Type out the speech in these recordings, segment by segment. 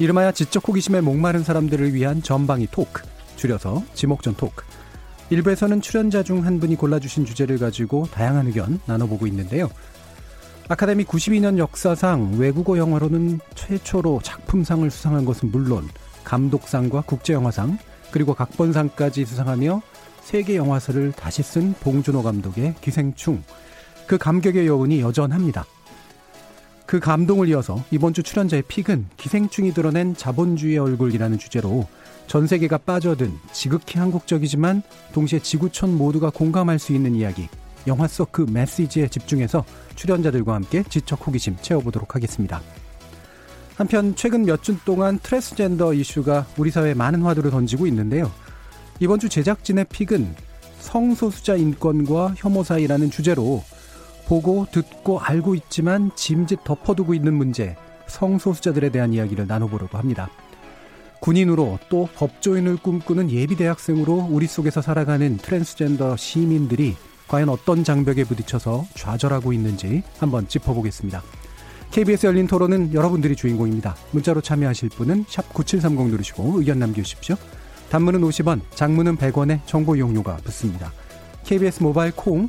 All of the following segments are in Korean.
이름하여 지적 호기심에 목마른 사람들을 위한 전방위 토크, 줄여서 지목전 토크. 일부에서는 출연자 중 한 분이 골라주신 주제를 가지고 다양한 의견 나눠보고 있는데요. 아카데미 92년 역사상 외국어 영화로는 최초로 작품상을 수상한 것은 물론 감독상과 국제영화상 그리고 각본상까지 수상하며 세계 영화사를 다시 쓴 봉준호 감독의 기생충 그 감격의 여운이 여전합니다. 그 감동을 이어서 이번 주 출연자의 pick은 기생충이 드러낸 자본주의의 얼굴이라는 주제로 전 세계가 빠져든 지극히 한국적이지만 동시에 지구촌 모두가 공감할 수 있는 이야기, 영화 속 그 메시지에 집중해서 출연자들과 함께 지적 호기심 채워보도록 하겠습니다. 한편 최근 몇 주 동안 트랜스젠더 이슈가 우리 사회에 많은 화두를 던지고 있는데요. 이번 주 제작진의 pick은 성소수자 인권과 혐오 사이라는 주제로 보고 듣고 알고 있지만 짐짓 덮어두고 있는 문제, 성소수자들에 대한 이야기를 나눠보려고 합니다. 군인으로 또 법조인을 꿈꾸는 예비 대학생으로 우리 속에서 살아가는 트랜스젠더 시민들이 과연 어떤 장벽에 부딪혀서 좌절하고 있는지 한번 짚어보겠습니다. KBS 열린 토론은 여러분들이 주인공입니다. 문자로 참여하실 분은 9730 누르시고 의견 남겨주십시오. 단문은 50원, 장문은 100원의 정보 이용료가 붙습니다. KBS 모바일 콩,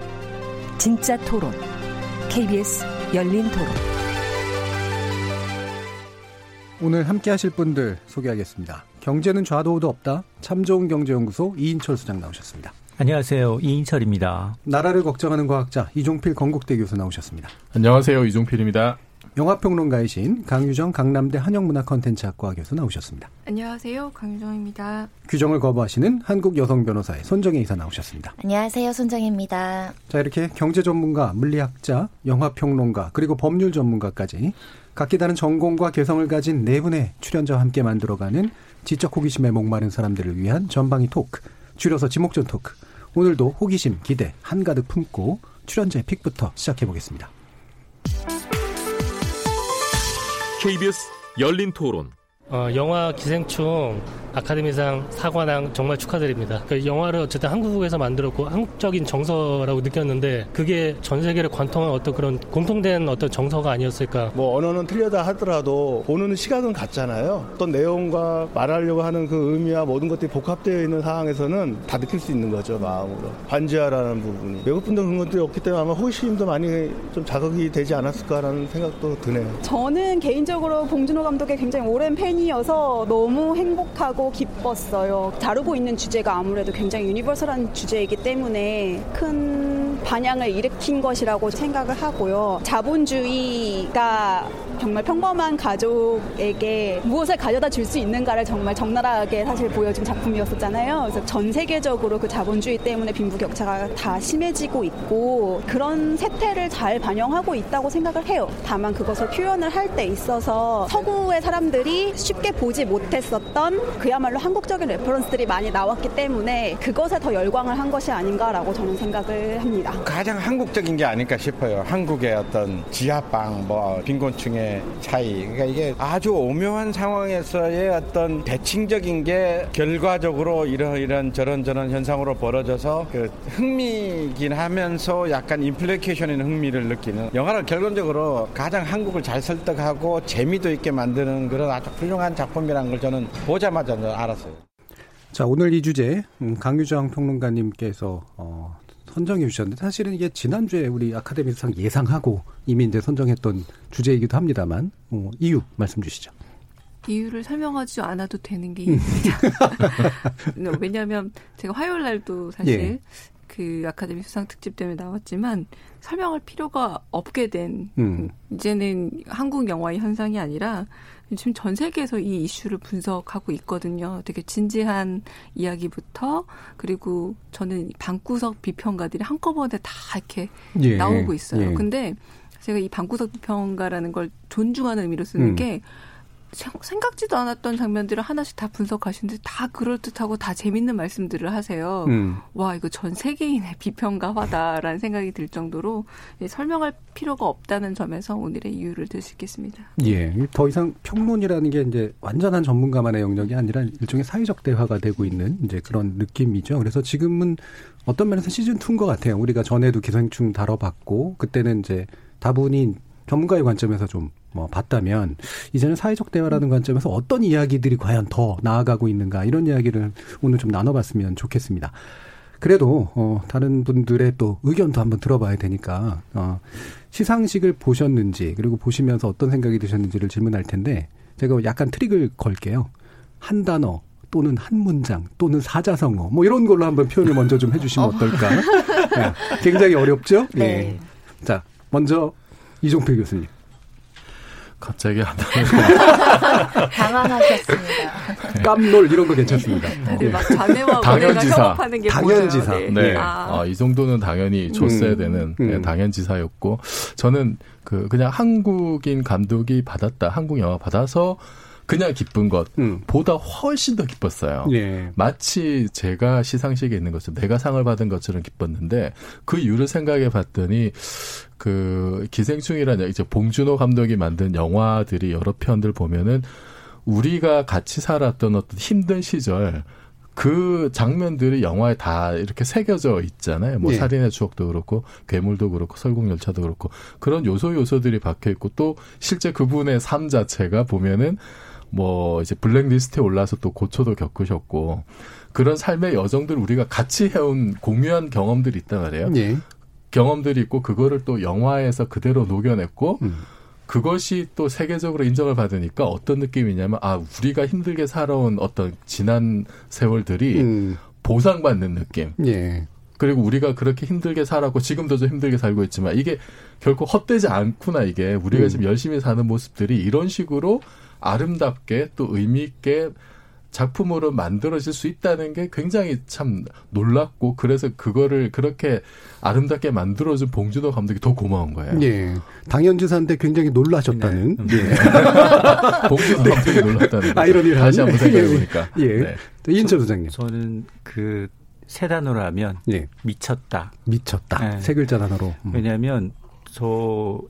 진짜 토론. KBS 열린 토론. 오늘 함께 하실 분들 소개하겠습니다. 경제는 좌도 우도 없다. 참 좋은 경제연구소 이인철 수장 나오셨습니다. 안녕하세요. 이인철입니다. 나라를 걱정하는 과학자 이종필 건국대 교수 나오셨습니다. 안녕하세요. 이종필입니다. 영화평론가이신 강유정 강남대 한영문화컨텐츠학과 교수 나오셨습니다. 안녕하세요. 강유정입니다. 규정을 거부하시는 한국 여성 변호사의 손정혜 이사 나오셨습니다. 안녕하세요. 손정혜입니다. 자, 이렇게 경제 전문가, 물리학자, 영화평론가, 그리고 법률 전문가까지 각기 다른 전공과 개성을 가진 네 분의 출연자와 함께 만들어가는 지적 호기심에 목마른 사람들을 위한 전방위 토크, 줄여서 지목전 토크. 오늘도 호기심, 기대 한가득 품고 출연자의 픽부터 시작해 보겠습니다. KBS 열린 토론. 어, 영화 기생충 아카데미상 사관왕 정말 축하드립니다. 그 영화를 어쨌든 한국에서 만들었고 한국적인 정서라고 느꼈는데 그게 전 세계를 관통한 어떤 그런 공통된 어떤 정서가 아니었을까. 뭐 언어는 틀려다 하더라도 보는 시각은 같잖아요. 어떤 내용과 말하려고 하는 그 의미와 모든 것들이 복합되어 있는 상황에서는 다 느낄 수 있는 거죠 마음으로. 반지하라는 부분이 외국 분들 그런 것들이 없기 때문에 아마 호기심도 많이 좀 자극이 되지 않았을까라는 생각도 드네요. 저는 개인적으로 봉준호 감독의 굉장히 오랜 팬이 팬이어서 너무 행복하고 기뻤어요. 다루고 있는 주제가 아무래도 굉장히 universal한 주제이기 때문에 큰 반향을 일으킨 것이라고 생각을 하고요. 자본주의가 정말 평범한 가족에게 무엇을 가져다 줄 수 있는가를 정말 적나라하게 사실 보여준 작품이었었잖아요. 그래서 전 세계적으로 그 자본주의 때문에 빈부격차가 다 심해지고 있고 그런 세태를 잘 반영하고 있다고 생각을 해요. 다만 그것을 표현을 할 때 있어서 서구의 사람들이 쉽게 보지 못했었던 그야말로 한국적인 reference들이 많이 나왔기 때문에 그것에 더 열광을 한 것이 아닌가라고 저는 생각을 합니다. 가장 한국적인 게 아닐까 싶어요. 한국의 어떤 지하방, 뭐 빈곤층의 차이. 그러니까 이게 아주 오묘한 상황에서의 어떤 대칭적인 게 결과적으로 이런 이런 저런 저런 현상으로 벌어져서 그 흥미긴 하면서 약간 인플레케이션 있는 흥미를 느끼는 영화를 결론적으로 가장 한국을 잘 설득하고 재미도 있게 만드는 그런 아주 훌륭한 작품이라는 걸 저는 보자마자 알았어요. 자, 오늘 이 주제, 음, 강유정 평론가님께서, 어, 선정해 주셨는데, 사실은 이게 지난주에 우리 아카데미상 예상하고 이미 이제 선정했던 주제이기도 합니다만, 어, 이유 말씀 주시죠. 이유를 설명하지 않아도 되는 게 이유입니다. 왜냐하면 제가 화요일 날도 사실 예. 그 아카데미 수상 특집 때문에 나왔지만 설명할 필요가 없게 된 음. 이제는 한국 영화의 현상이 아니라 지금 전 세계에서 이 이슈를 분석하고 있거든요. 되게 진지한 이야기부터 그리고 저는 방구석 비평가들이 한꺼번에 다 이렇게 예. 나오고 있어요. 예. 근데 제가 이 방구석 비평가라는 걸 존중하는 의미로 쓰는 음. 게 생각지도 않았던 장면들을 하나씩 다 분석하시는데 다 그럴듯하고 다 재밌는 말씀들을 하세요. 음. 와, 이거 전 세계인의 비평가화다라는 생각이 들 정도로 설명할 필요가 없다는 점에서 오늘의 이유를 들 수 있겠습니다. 예. 더 이상 평론이라는 게 이제 완전한 전문가만의 영역이 아니라 일종의 사회적 대화가 되고 있는 이제 그런 느낌이죠. 그래서 지금은 어떤 면에서 시즌 2인 것 같아요. 우리가 전에도 기생충 다뤄봤고, 그때는 이제 다분히 전문가의 관점에서 좀 뭐 봤다면 이제는 사회적 대화라는 관점에서 어떤 이야기들이 과연 더 나아가고 있는가 이런 이야기를 오늘 좀 나눠봤으면 좋겠습니다. 그래도 어 다른 분들의 또 의견도 한번 들어봐야 되니까 어 시상식을 보셨는지 그리고 보시면서 어떤 생각이 드셨는지를 질문할 텐데 제가 약간 트릭을 걸게요. 한 단어 또는 한 문장 또는 사자성어 뭐 이런 걸로 한번 표현을 먼저 좀 해주시면 어떨까? 네, 굉장히 어렵죠? 네. 네. 자 먼저 이종필 교수님. 갑자기 안 당황하셨습니다. 깜놀 이런 거 괜찮습니다. 네, 막 자네와 당연지사. 게 당연지사. 네. 네. 아. 아, 이 정도는 당연히 줬어야 음. 되는 네, 음. 당연지사였고 저는 그 그냥 한국인 감독이 받았다. 한국 영화 받아서 그냥 기쁜 것보다 음. 훨씬 더 기뻤어요. 예. 마치 제가 시상식에 있는 것처럼 내가 상을 받은 것처럼 기뻤는데 그 이유를 생각해 봤더니 그 기생충이라는 이제 봉준호 감독이 만든 영화들이 여러 편들 보면은 우리가 같이 살았던 어떤 힘든 시절 그 장면들이 영화에 다 이렇게 새겨져 있잖아요. 뭐 네. 살인의 추억도 그렇고 괴물도 그렇고 설국열차도 그렇고 그런 요소 요소들이 박혀 있고 또 실제 그분의 삶 자체가 보면은 뭐 이제 블랙리스트에 올라서 또 고초도 겪으셨고 그런 삶의 여정들 우리가 같이 해온 공유한 경험들이 있단 말이에요. 예. 경험들이 있고 그거를 또 영화에서 그대로 녹여냈고 음. 그것이 또 세계적으로 인정을 받으니까 어떤 느낌이냐면 아 우리가 힘들게 살아온 어떤 지난 세월들이 음. 보상받는 느낌. 예. 그리고 우리가 그렇게 힘들게 살았고 지금도 좀 힘들게 살고 있지만 이게 결코 헛되지 않구나 이게 우리가 음. 지금 열심히 사는 모습들이 이런 식으로 아름답게 또 의미 있게 작품으로 만들어질 수 있다는 게 굉장히 참 놀랍고 그래서 그거를 그렇게 아름답게 만들어준 봉준호 감독이 더 고마운 거예요. 예. 당연지사인데 굉장히 놀라셨다는. 네. 예. 봉준호 감독이 네. 놀랐다는. 아이러니를 다시 한번 생각해 보니까. 예. 네. 이인철 소장님. 저는 그 세 단어로 하면 예. 미쳤다. 미쳤다. 네. 세 글자 단어로. 음. 왜냐하면 저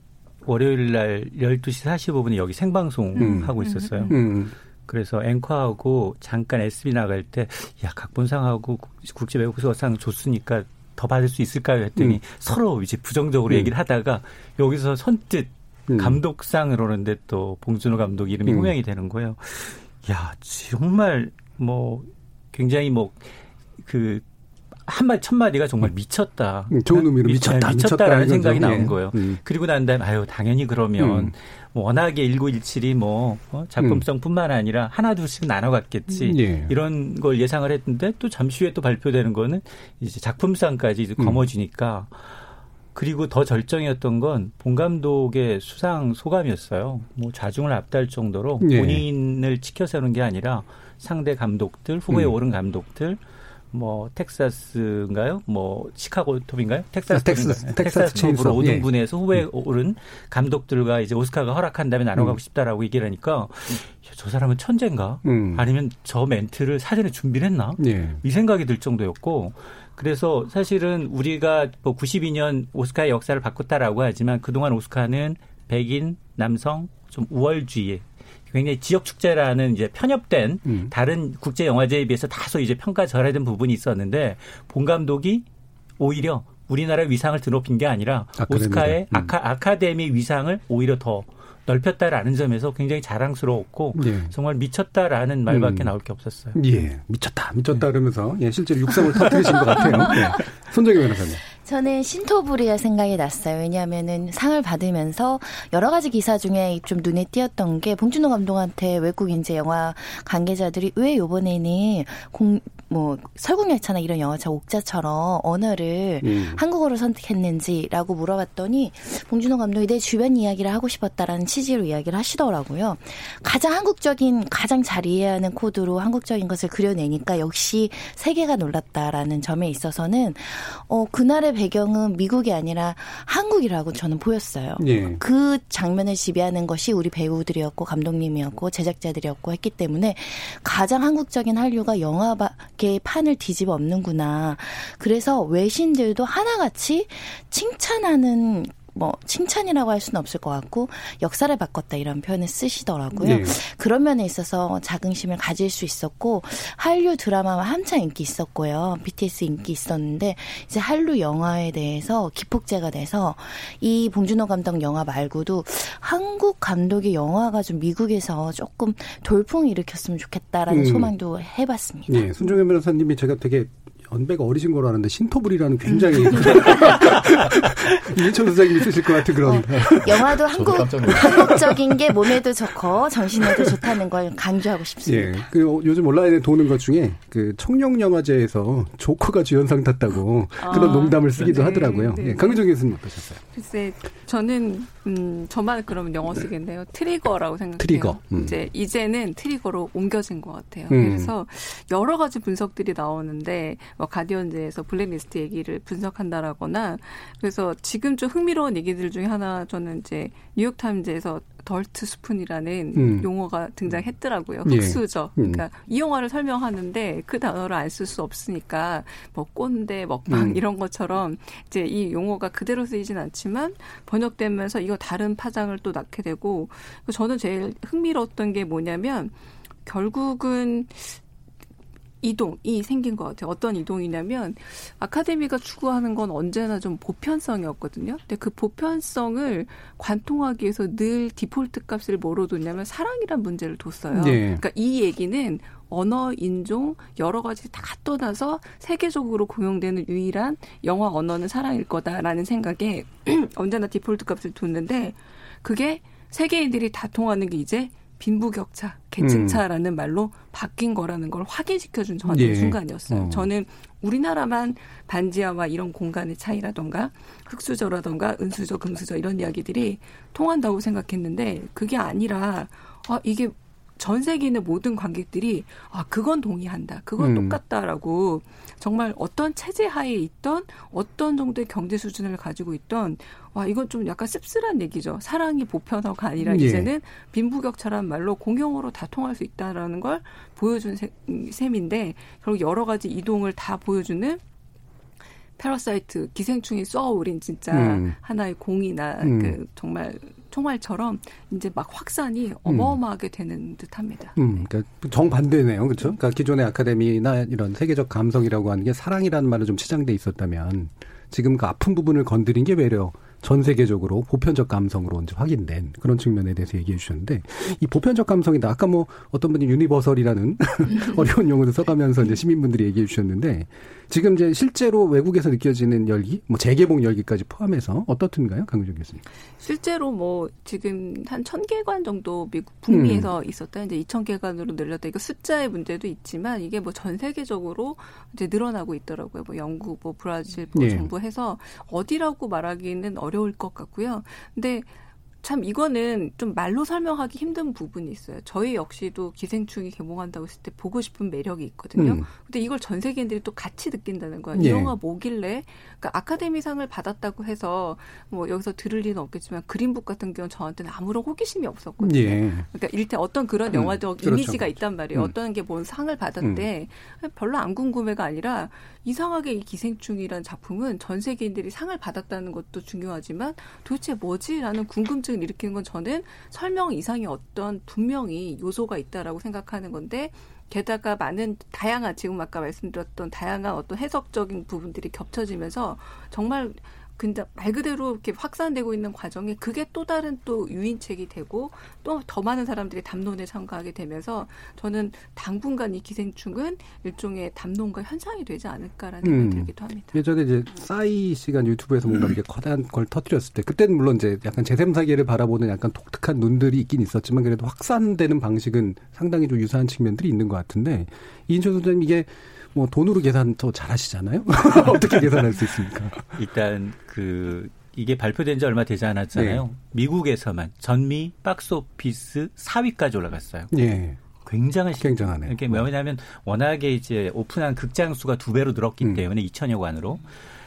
월요일 날 12시 45분에 여기 생방송 음. 하고 있었어요. 음. 그래서 앵커하고 잠깐 SB 나갈 때, 야, 각본상하고 국제 외국어상 줬으니까 더 받을 수 있을까요? 했더니 음. 서로 이제 부정적으로 음. 얘기를 하다가 여기서 선뜻 음. 감독상을 오는데 또 봉준호 감독 이름이 음. 호명이 되는 거예요. 야, 정말 뭐 굉장히 뭐그 한마디 첫마디가 정말 음. 미쳤다. 음, 좋은 의미로 미쳤다. 미쳤다 라는 생각이 나온 거예요. 음. 그리고 난 다음에 아유 당연히 그러면 음. 뭐 워낙에 1917이 뭐 어, 작품성 뿐만 아니라 하나 둘씩 나눠갔겠지. 예. 이런 걸 예상을 했는데 또 잠시 후에 또 발표되는 거는 이제 작품상까지 이제 거머쥐니까 그리고 더 절정이었던 건 봉 감독의 수상 소감이었어요. 뭐 좌중을 압도할 정도로 예. 본인을 치켜세우는 게 아니라 상대 감독들, 후보에 음. 오른 감독들 뭐 텍사스인가요? 뭐 시카고 톱인가요? 텍사스 텍사스 텍사스, 텍사스 톱으로 5등분해서 예. 후보에 음. 오른 감독들과 이제 오스카가 허락한다면 나눠가고 음. 싶다라고 얘기를 하니까 저 사람은 천재인가? 음. 아니면 저 멘트를 사전에 준비를 했나? 예. 이 생각이 들 정도였고 그래서 사실은 우리가 뭐 92년 오스카의 역사를 바꿨다라고 하지만 그동안 오스카는 백인 남성 좀 우월주의 굉장히 지역 축제라는 이제 편협된 음. 다른 국제 영화제에 비해서 다소 이제 평가 절하된 부분이 있었는데 본 감독이 오히려 우리나라의 위상을 드높인 게 아니라 아카데미를. 오스카의 음. 아카, 아카데미 위상을 오히려 더 넓혔다라는 점에서 굉장히 자랑스러웠고 예. 정말 미쳤다라는 말밖에 음. 나올 게 없었어요. 예, 미쳤다, 미쳤다 네. 그러면서 예, 실제로 육성을 터뜨리신 것 같아요. 예. 손정희 변호사님. 저는 신토부리가 생각이 났어요. 왜냐하면은 상을 받으면서 여러 가지 기사 중에 좀 눈에 띄었던 게 봉준호 감독한테 외국 인제 영화 관계자들이 왜 요번에는 공, 뭐 설국열차나 이런 영화차 옥자처럼 언어를 음. 한국어로 선택했는지라고 물어봤더니 봉준호 감독이 내 주변 이야기를 하고 싶었다라는 취지로 이야기를 하시더라고요. 가장 한국적인 가장 잘 이해하는 코드로 한국적인 것을 그려내니까 역시 세계가 놀랐다라는 점에 있어서는 어 그날의 배경은 미국이 아니라 한국이라고 저는 보였어요. 예. 그 장면을 지배하는 것이 우리 배우들이었고 감독님이었고 제작자들이었고 했기 때문에 가장 한국적인 한류가 영화 밖에 판을 뒤집어 엎는구나. 그래서 외신들도 하나같이 칭찬하는 뭐 칭찬이라고 할 수는 없을 것 같고 역사를 바꿨다 이런 표현을 쓰시더라고요. 네. 그런 면에 있어서 자긍심을 가질 수 있었고 한류 드라마와 한창 인기 있었고요. BTS 인기 있었는데 이제 한류 영화에 대해서 기폭제가 돼서 이 봉준호 감독 영화 말고도 한국 감독의 영화가 좀 미국에서 조금 돌풍을 일으켰으면 좋겠다라는 음. 소망도 해봤습니다. 네, 순종현 변호사님이 제가 되게 연배가 어리신 거로 아는데 신토불이라는 굉장히 음. 이해철 선생님이 쓰실 것 같은 그런. 어, 영화도 한국, 한국적인 게 몸에도 좋고 정신에도 좋다는 걸 강조하고 싶습니다. 예. 그 요즘 온라인에 도는 것 중에 그 청룡 영화제에서 조커가 주연상 탔다고 그런 아, 농담을 쓰기도 네, 하더라고요. 네. 예. 강유정 교수님 어떠셨어요? 글쎄 저는 음, 저만 그러면 영어 쓰겠네요. trigger라고 생각해요. Trigger. 음. 이제 이제는 trigger로 옮겨진 것 같아요. 음. 그래서 여러 가지 분석들이 나오는데 뭐 가디언즈에서 블랙리스트 얘기를 분석한다라거나 그래서 지금 좀 흥미로운 얘기들 중에 하나 저는 이제 뉴욕 타임즈에서 덜트 스푼이라는 음. 용어가 등장했더라고요. 예. 흑수저. 음. 그러니까 이 영화를 설명하는데 그 단어를 안 쓸 수 없으니까 뭐 꼰대, 먹방 음. 이런 것처럼 이제 이 용어가 그대로 쓰이진 않지만 번역되면서 이거 다른 파장을 또 낳게 되고 저는 제일 흥미로웠던 게 뭐냐면 결국은 이동이 생긴 것 같아요. 어떤 이동이냐면 아카데미가 추구하는 건 언제나 좀 보편성이었거든요. 근데 그 보편성을 관통하기 위해서 늘 디폴트 값을 뭐로 뒀냐면 사랑이란 문제를 뒀어요. 네. 그러니까 이 얘기는 언어, 인종 여러 가지 다 떠나서 세계적으로 공용되는 유일한 영화 언어는 사랑일 거다라는 생각에 언제나 디폴트 값을 뒀는데 그게 세계인들이 다 통하는 게 이제 빈부격차, 계층차라는 음. 말로 바뀐 거라는 걸 확인시켜준 저한테 예. 순간이었어요. 어. 저는 우리나라만 반지하와 이런 공간의 차이라던가 흑수저라던가 은수저, 금수저 이런 이야기들이 통한다고 생각했는데 그게 아니라 아 이게 전 세계 있는 모든 관객들이 아 그건 동의한다, 그건 음. 똑같다라고 정말 어떤 체제 하에 있던 어떤 정도의 경제 수준을 가지고 있던 와 이건 좀 약간 씁쓸한 얘기죠. 사랑이 보편화가 아니라 예. 이제는 빈부격차란 말로 공용어로 다 통할 수 있다라는 걸 보여준 셈인데 결국 여러 가지 이동을 다 보여주는 패러사이트 기생충이 쏘아올린 진짜 음. 하나의 공이나 음. 그 정말 총알처럼 이제 막 확산이 음. 어마어마하게 음. 되는 듯합니다. 음, 그러니까 정반대네요, 그렇죠? 그러니까 기존의 아카데미나 이런 세계적 감성이라고 하는 게 사랑이라는 말로 좀 치장돼 있었다면 지금 그 아픈 부분을 건드린 게 외려 전 세계적으로 보편적 감성으로 이제 확인된 그런 측면에 대해서 얘기해 주셨는데 이 보편적 감성이다. 아까 뭐 어떤 분이 universal이라는 어려운 용어도 써가면서 이제 시민분들이 얘기해 주셨는데 지금 이제 실제로 외국에서 느껴지는 열기, 뭐 재개봉 열기까지 포함해서 어떻든가요, 강유정 교수님? 실제로 뭐 지금 한 천 개관 정도 미국 북미에서 음. 있었다 이제 이천 개관으로 늘렸다. 이거 숫자의 문제도 있지만 이게 뭐 전 세계적으로 이제 늘어나고 있더라고요. 뭐 영국, 뭐 브라질, 뭐 네. 정부 해서 어디라고 말하기는 어려울 것 같고요. 근데 참 이거는 좀 말로 설명하기 힘든 부분이 있어요. 저희 역시도 기생충이 개봉한다고 했을 때 보고 싶은 매력이 있거든요. 음. 근데 이걸 전 세계인들이 또 같이 느낀다는 거예요. 예. 이 영화 뭐길래 그러니까 아카데미상을 받았다고 해서 뭐 여기서 들을 리는 없겠지만 그린북 같은 경우는 저한테는 아무런 호기심이 없었거든요. 예. 그러니까 일단 어떤 그런 음. 영화적 음. 이미지가 그렇죠. 있단 말이에요. 음. 어떤 게 뭔 상을 받았대 음. 별로 안 궁금해가 아니라 이상하게 이 기생충이라는 작품은 전 세계인들이 상을 받았다는 것도 중요하지만 도대체 뭐지라는 궁금증을 일으키는 건 저는 설명 이상의 어떤 분명히 요소가 있다라고 생각하는 건데 게다가 많은 다양한 지금 아까 말씀드렸던 다양한 어떤 해석적인 부분들이 겹쳐지면서 정말 근데 말 그대로 이렇게 확산되고 있는 과정에 그게 또 다른 또 유인책이 되고 또 더 많은 사람들이 담론에 참가하게 되면서 저는 당분간 이 기생충은 일종의 담론과 현상이 되지 않을까라는 생각이 음. 들기도 합니다. 예전에 이제 싸이 시간 유튜브에서 뭔가 이렇게 커다란 걸 터뜨렸을 때 그때는 물론 이제 약간 재샘사계를 바라보는 약간 독특한 눈들이 있긴 있었지만 그래도 확산되는 방식은 상당히 좀 유사한 측면들이 있는 것 같은데 이인철 소장님 이게 뭐 돈으로 계산 더 잘하시잖아요. 어떻게 계산할 수 있습니까? 일단 그 이게 발표된 지 얼마 되지 않았잖아요. 네. 미국에서만 전미 박스 오피스 4위까지 올라갔어요. 네. 굉장한 굉장하네. 이게 왜냐하면 워낙에 이제 오픈한 극장 수가 두 배로 늘었기 음. 때문에 2천여 관으로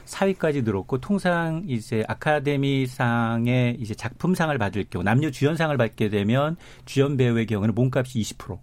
4위까지 늘었고 통상 이제 아카데미상의 이제 작품상을 받을 경우 남녀 주연상을 받게 되면 주연 배우의 경우는 몸값이 20%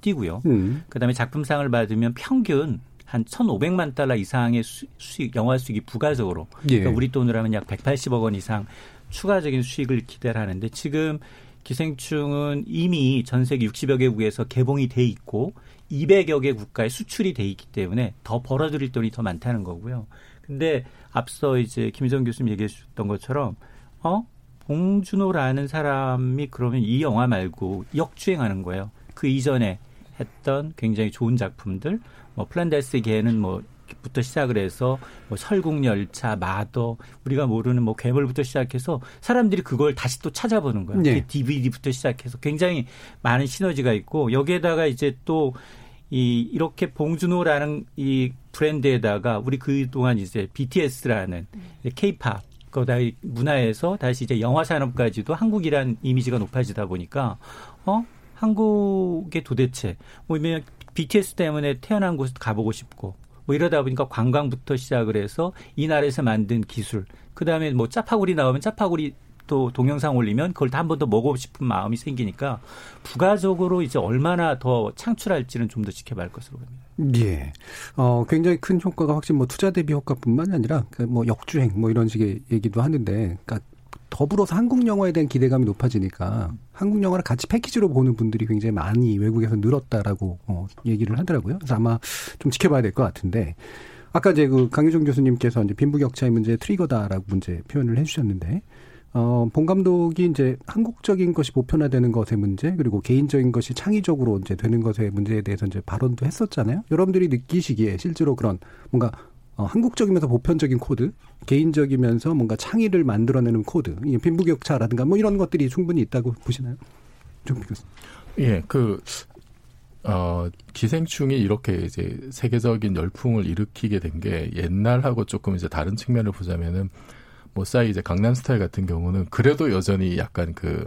뛰고요. 음. 그다음에 작품상을 받으면 평균 한 1,500만 달러 이상의 수, 수익, 영화 수익이 부가적으로 예. 그러니까 우리 돈으로 하면 약 180억 원 이상 추가적인 수익을 기대를 하는데 지금 기생충은 이미 전 세계 60여 개국에서 개봉이 돼 있고 200여 개 국가에 수출이 돼 있기 때문에 더 벌어들일 돈이 더 많다는 거고요. 근데 앞서 이제 김희정 교수님 얘기해 주셨던 것처럼 어 봉준호라는 사람이 그러면 이 영화 말고 역주행하는 거예요. 그 이전에 했던 굉장히 좋은 작품들 뭐 플란다스의 개는 뭐 부터 시작을 해서 뭐 설국열차, 마더 우리가 모르는 뭐 괴물부터 시작해서 사람들이 그걸 다시 또 찾아보는 거예요. 네. DVD부터 시작해서 굉장히 많은 시너지가 있고 여기에다가 이제 또 이 이렇게 봉준호라는 이 브랜드에다가 우리 그 동안 이제 BTS라는 케이팝 거다 문화에서 다시 이제 영화 산업까지도 한국이란 이미지가 높아지다 보니까 어 한국에 도대체 뭐면 BTS 때문에 태어난 곳에 가보고 싶고 뭐 이러다 보니까 관광부터 시작을 해서 이 나라에서 만든 기술 그다음에 뭐 짜파구리 나오면 짜파구리 또 동영상 올리면 그걸 다 한 번 더 먹고 싶은 마음이 생기니까 부가적으로 이제 얼마나 더 창출할지는 좀 더 지켜봐야 할 것으로 봅니다. 예. 어, 굉장히 큰 효과가 확실히 뭐 투자 대비 효과뿐만 아니라 그뭐 역주행 뭐 이런 식의 얘기도 하는데 그러니까 더불어서 한국 영화에 대한 기대감이 높아지니까 한국 영화를 같이 패키지로 보는 분들이 굉장히 많이 외국에서 늘었다라고 어, 얘기를 하더라고요. 그래서 아마 좀 지켜봐야 될 것 같은데 아까 이제 그 강유정 교수님께서 이제 빈부격차의 문제 trigger다라고 문제 표현을 해주셨는데 어, 봉 감독이 이제 한국적인 것이 보편화되는 것의 문제, 그리고 개인적인 것이 창의적으로 이제 되는 것의 문제에 대해서 이제 발언도 했었잖아요. 여러분들이 느끼시기에 실제로 그런 뭔가 어, 한국적이면서 보편적인 코드, 개인적이면서 뭔가 창의를 만들어내는 코드, 빈부격차라든가 뭐 이런 것들이 충분히 있다고 보시나요? 좀 교수님. 예, 그, 어, 기생충이 이렇게 이제 세계적인 열풍을 일으키게 된 게 옛날하고 조금 이제 다른 측면을 보자면은 뭐 싸이 이제 강남 스타일 같은 경우는 그래도 여전히 약간 그,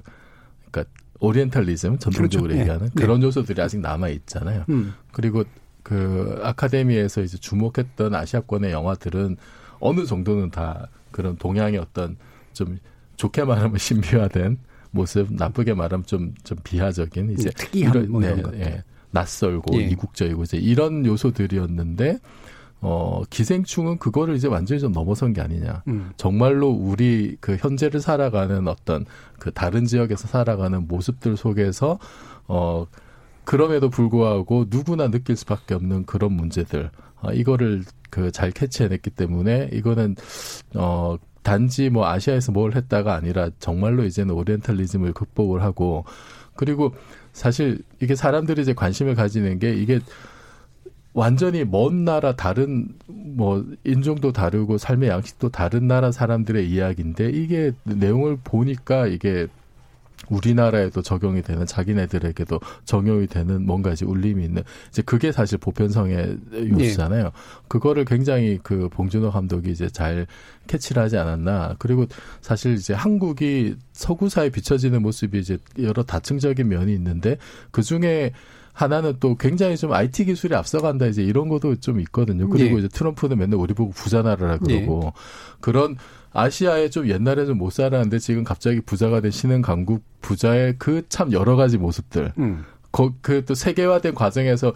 그니까 오리엔탈리즘 전통적으로 그렇죠. 얘기하는 네. 그런 요소들이 아직 남아 있잖아요. 음. 그리고 그 아카데미에서 이제 주목했던 아시아권의 영화들은 어느 정도는 다 그런 동양의 어떤 좀 좋게 말하면 신비화된 모습, 나쁘게 말하면 좀, 좀 비하적인 이제 네, 특이한 이런, 뭐 이런 네, 예, 낯설고 예. 이국적이고 이제 이런 요소들이었는데 어, 기생충은 그거를 이제 완전히 좀 넘어선 게 아니냐. 음. 정말로 우리 그 현재를 살아가는 어떤 그 다른 지역에서 살아가는 모습들 속에서 어, 그럼에도 불구하고 누구나 느낄 수밖에 없는 그런 문제들. 어, 이거를 그 잘 캐치해냈기 때문에 이거는 어 단지 뭐 아시아에서 뭘 했다가 아니라 정말로 이제는 오리엔탈리즘을 극복을 하고 그리고 사실 이게 사람들이 이제 관심을 가지는 게 이게 완전히 먼 나라 다른 뭐 인종도 다르고 삶의 양식도 다른 나라 사람들의 이야기인데 이게 내용을 보니까 이게 우리나라에도 적용이 되는 자기네들에게도 적용이 되는 뭔가 이제 울림이 있는 이제 그게 사실 보편성의 요소잖아요. 네. 그거를 굉장히 그 봉준호 감독이 이제 잘 캐치를 하지 않았나. 그리고 사실 이제 한국이 서구사에 비춰지는 모습이 이제 여러 다층적인 면이 있는데 그 중에 하나는 또 굉장히 좀 IT 기술이 앞서간다 이제 이런 것도 좀 있거든요. 그리고 네. 이제 트럼프는 맨날 우리 보고 부자 나라라 그러고 네. 그런 아시아에 좀 옛날에 좀 못 살았는데 지금 갑자기 부자가 되시는 강국 부자의 그 참 여러 가지 모습들. 음. 그 또 세계화된 과정에서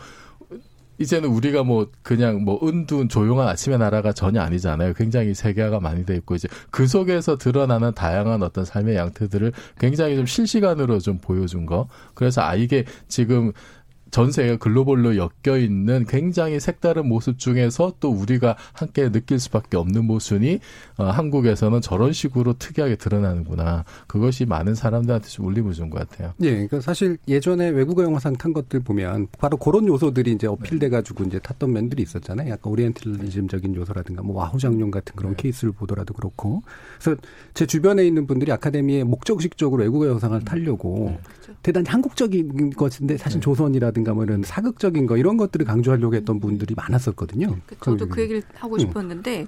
이제는 우리가 뭐 그냥 뭐 은둔 조용한 아침의 나라가 전혀 아니잖아요. 굉장히 세계화가 많이 돼 있고 이제 그 속에서 드러나는 다양한 어떤 삶의 양태들을 굉장히 좀 실시간으로 좀 보여준 거. 그래서 아 이게 지금 전 세계 글로벌로 엮여 있는 굉장히 색다른 모습 중에서 또 우리가 함께 느낄 수밖에 없는 모습이 어, 한국에서는 저런 식으로 특이하게 드러나는구나. 그것이 많은 사람들한테 좀 울림을 준 것 같아요. 예, 그러니까 사실 예전에 외국어 영화상 탄 것들 보면 바로 그런 요소들이 이제 어필돼 가지고 이제 탔던 면들이 있었잖아요. 약간 오리엔틀리즘적인 요소라든가 뭐 와후장룡 같은 그런 네. 케이스를 보더라도 그렇고. 그래서 제 주변에 있는 분들이 아카데미에 목적식적으로 외국어 영상을 타려고 네. 그렇죠. 대단히 한국적인 것인데 사실 네. 조선이라 든가 뭐 이런 사극적인 거 이런 것들을 강조하려고 했던 분들이 많았었거든요. 그 저도 그 얘기를 하고 싶었는데 음.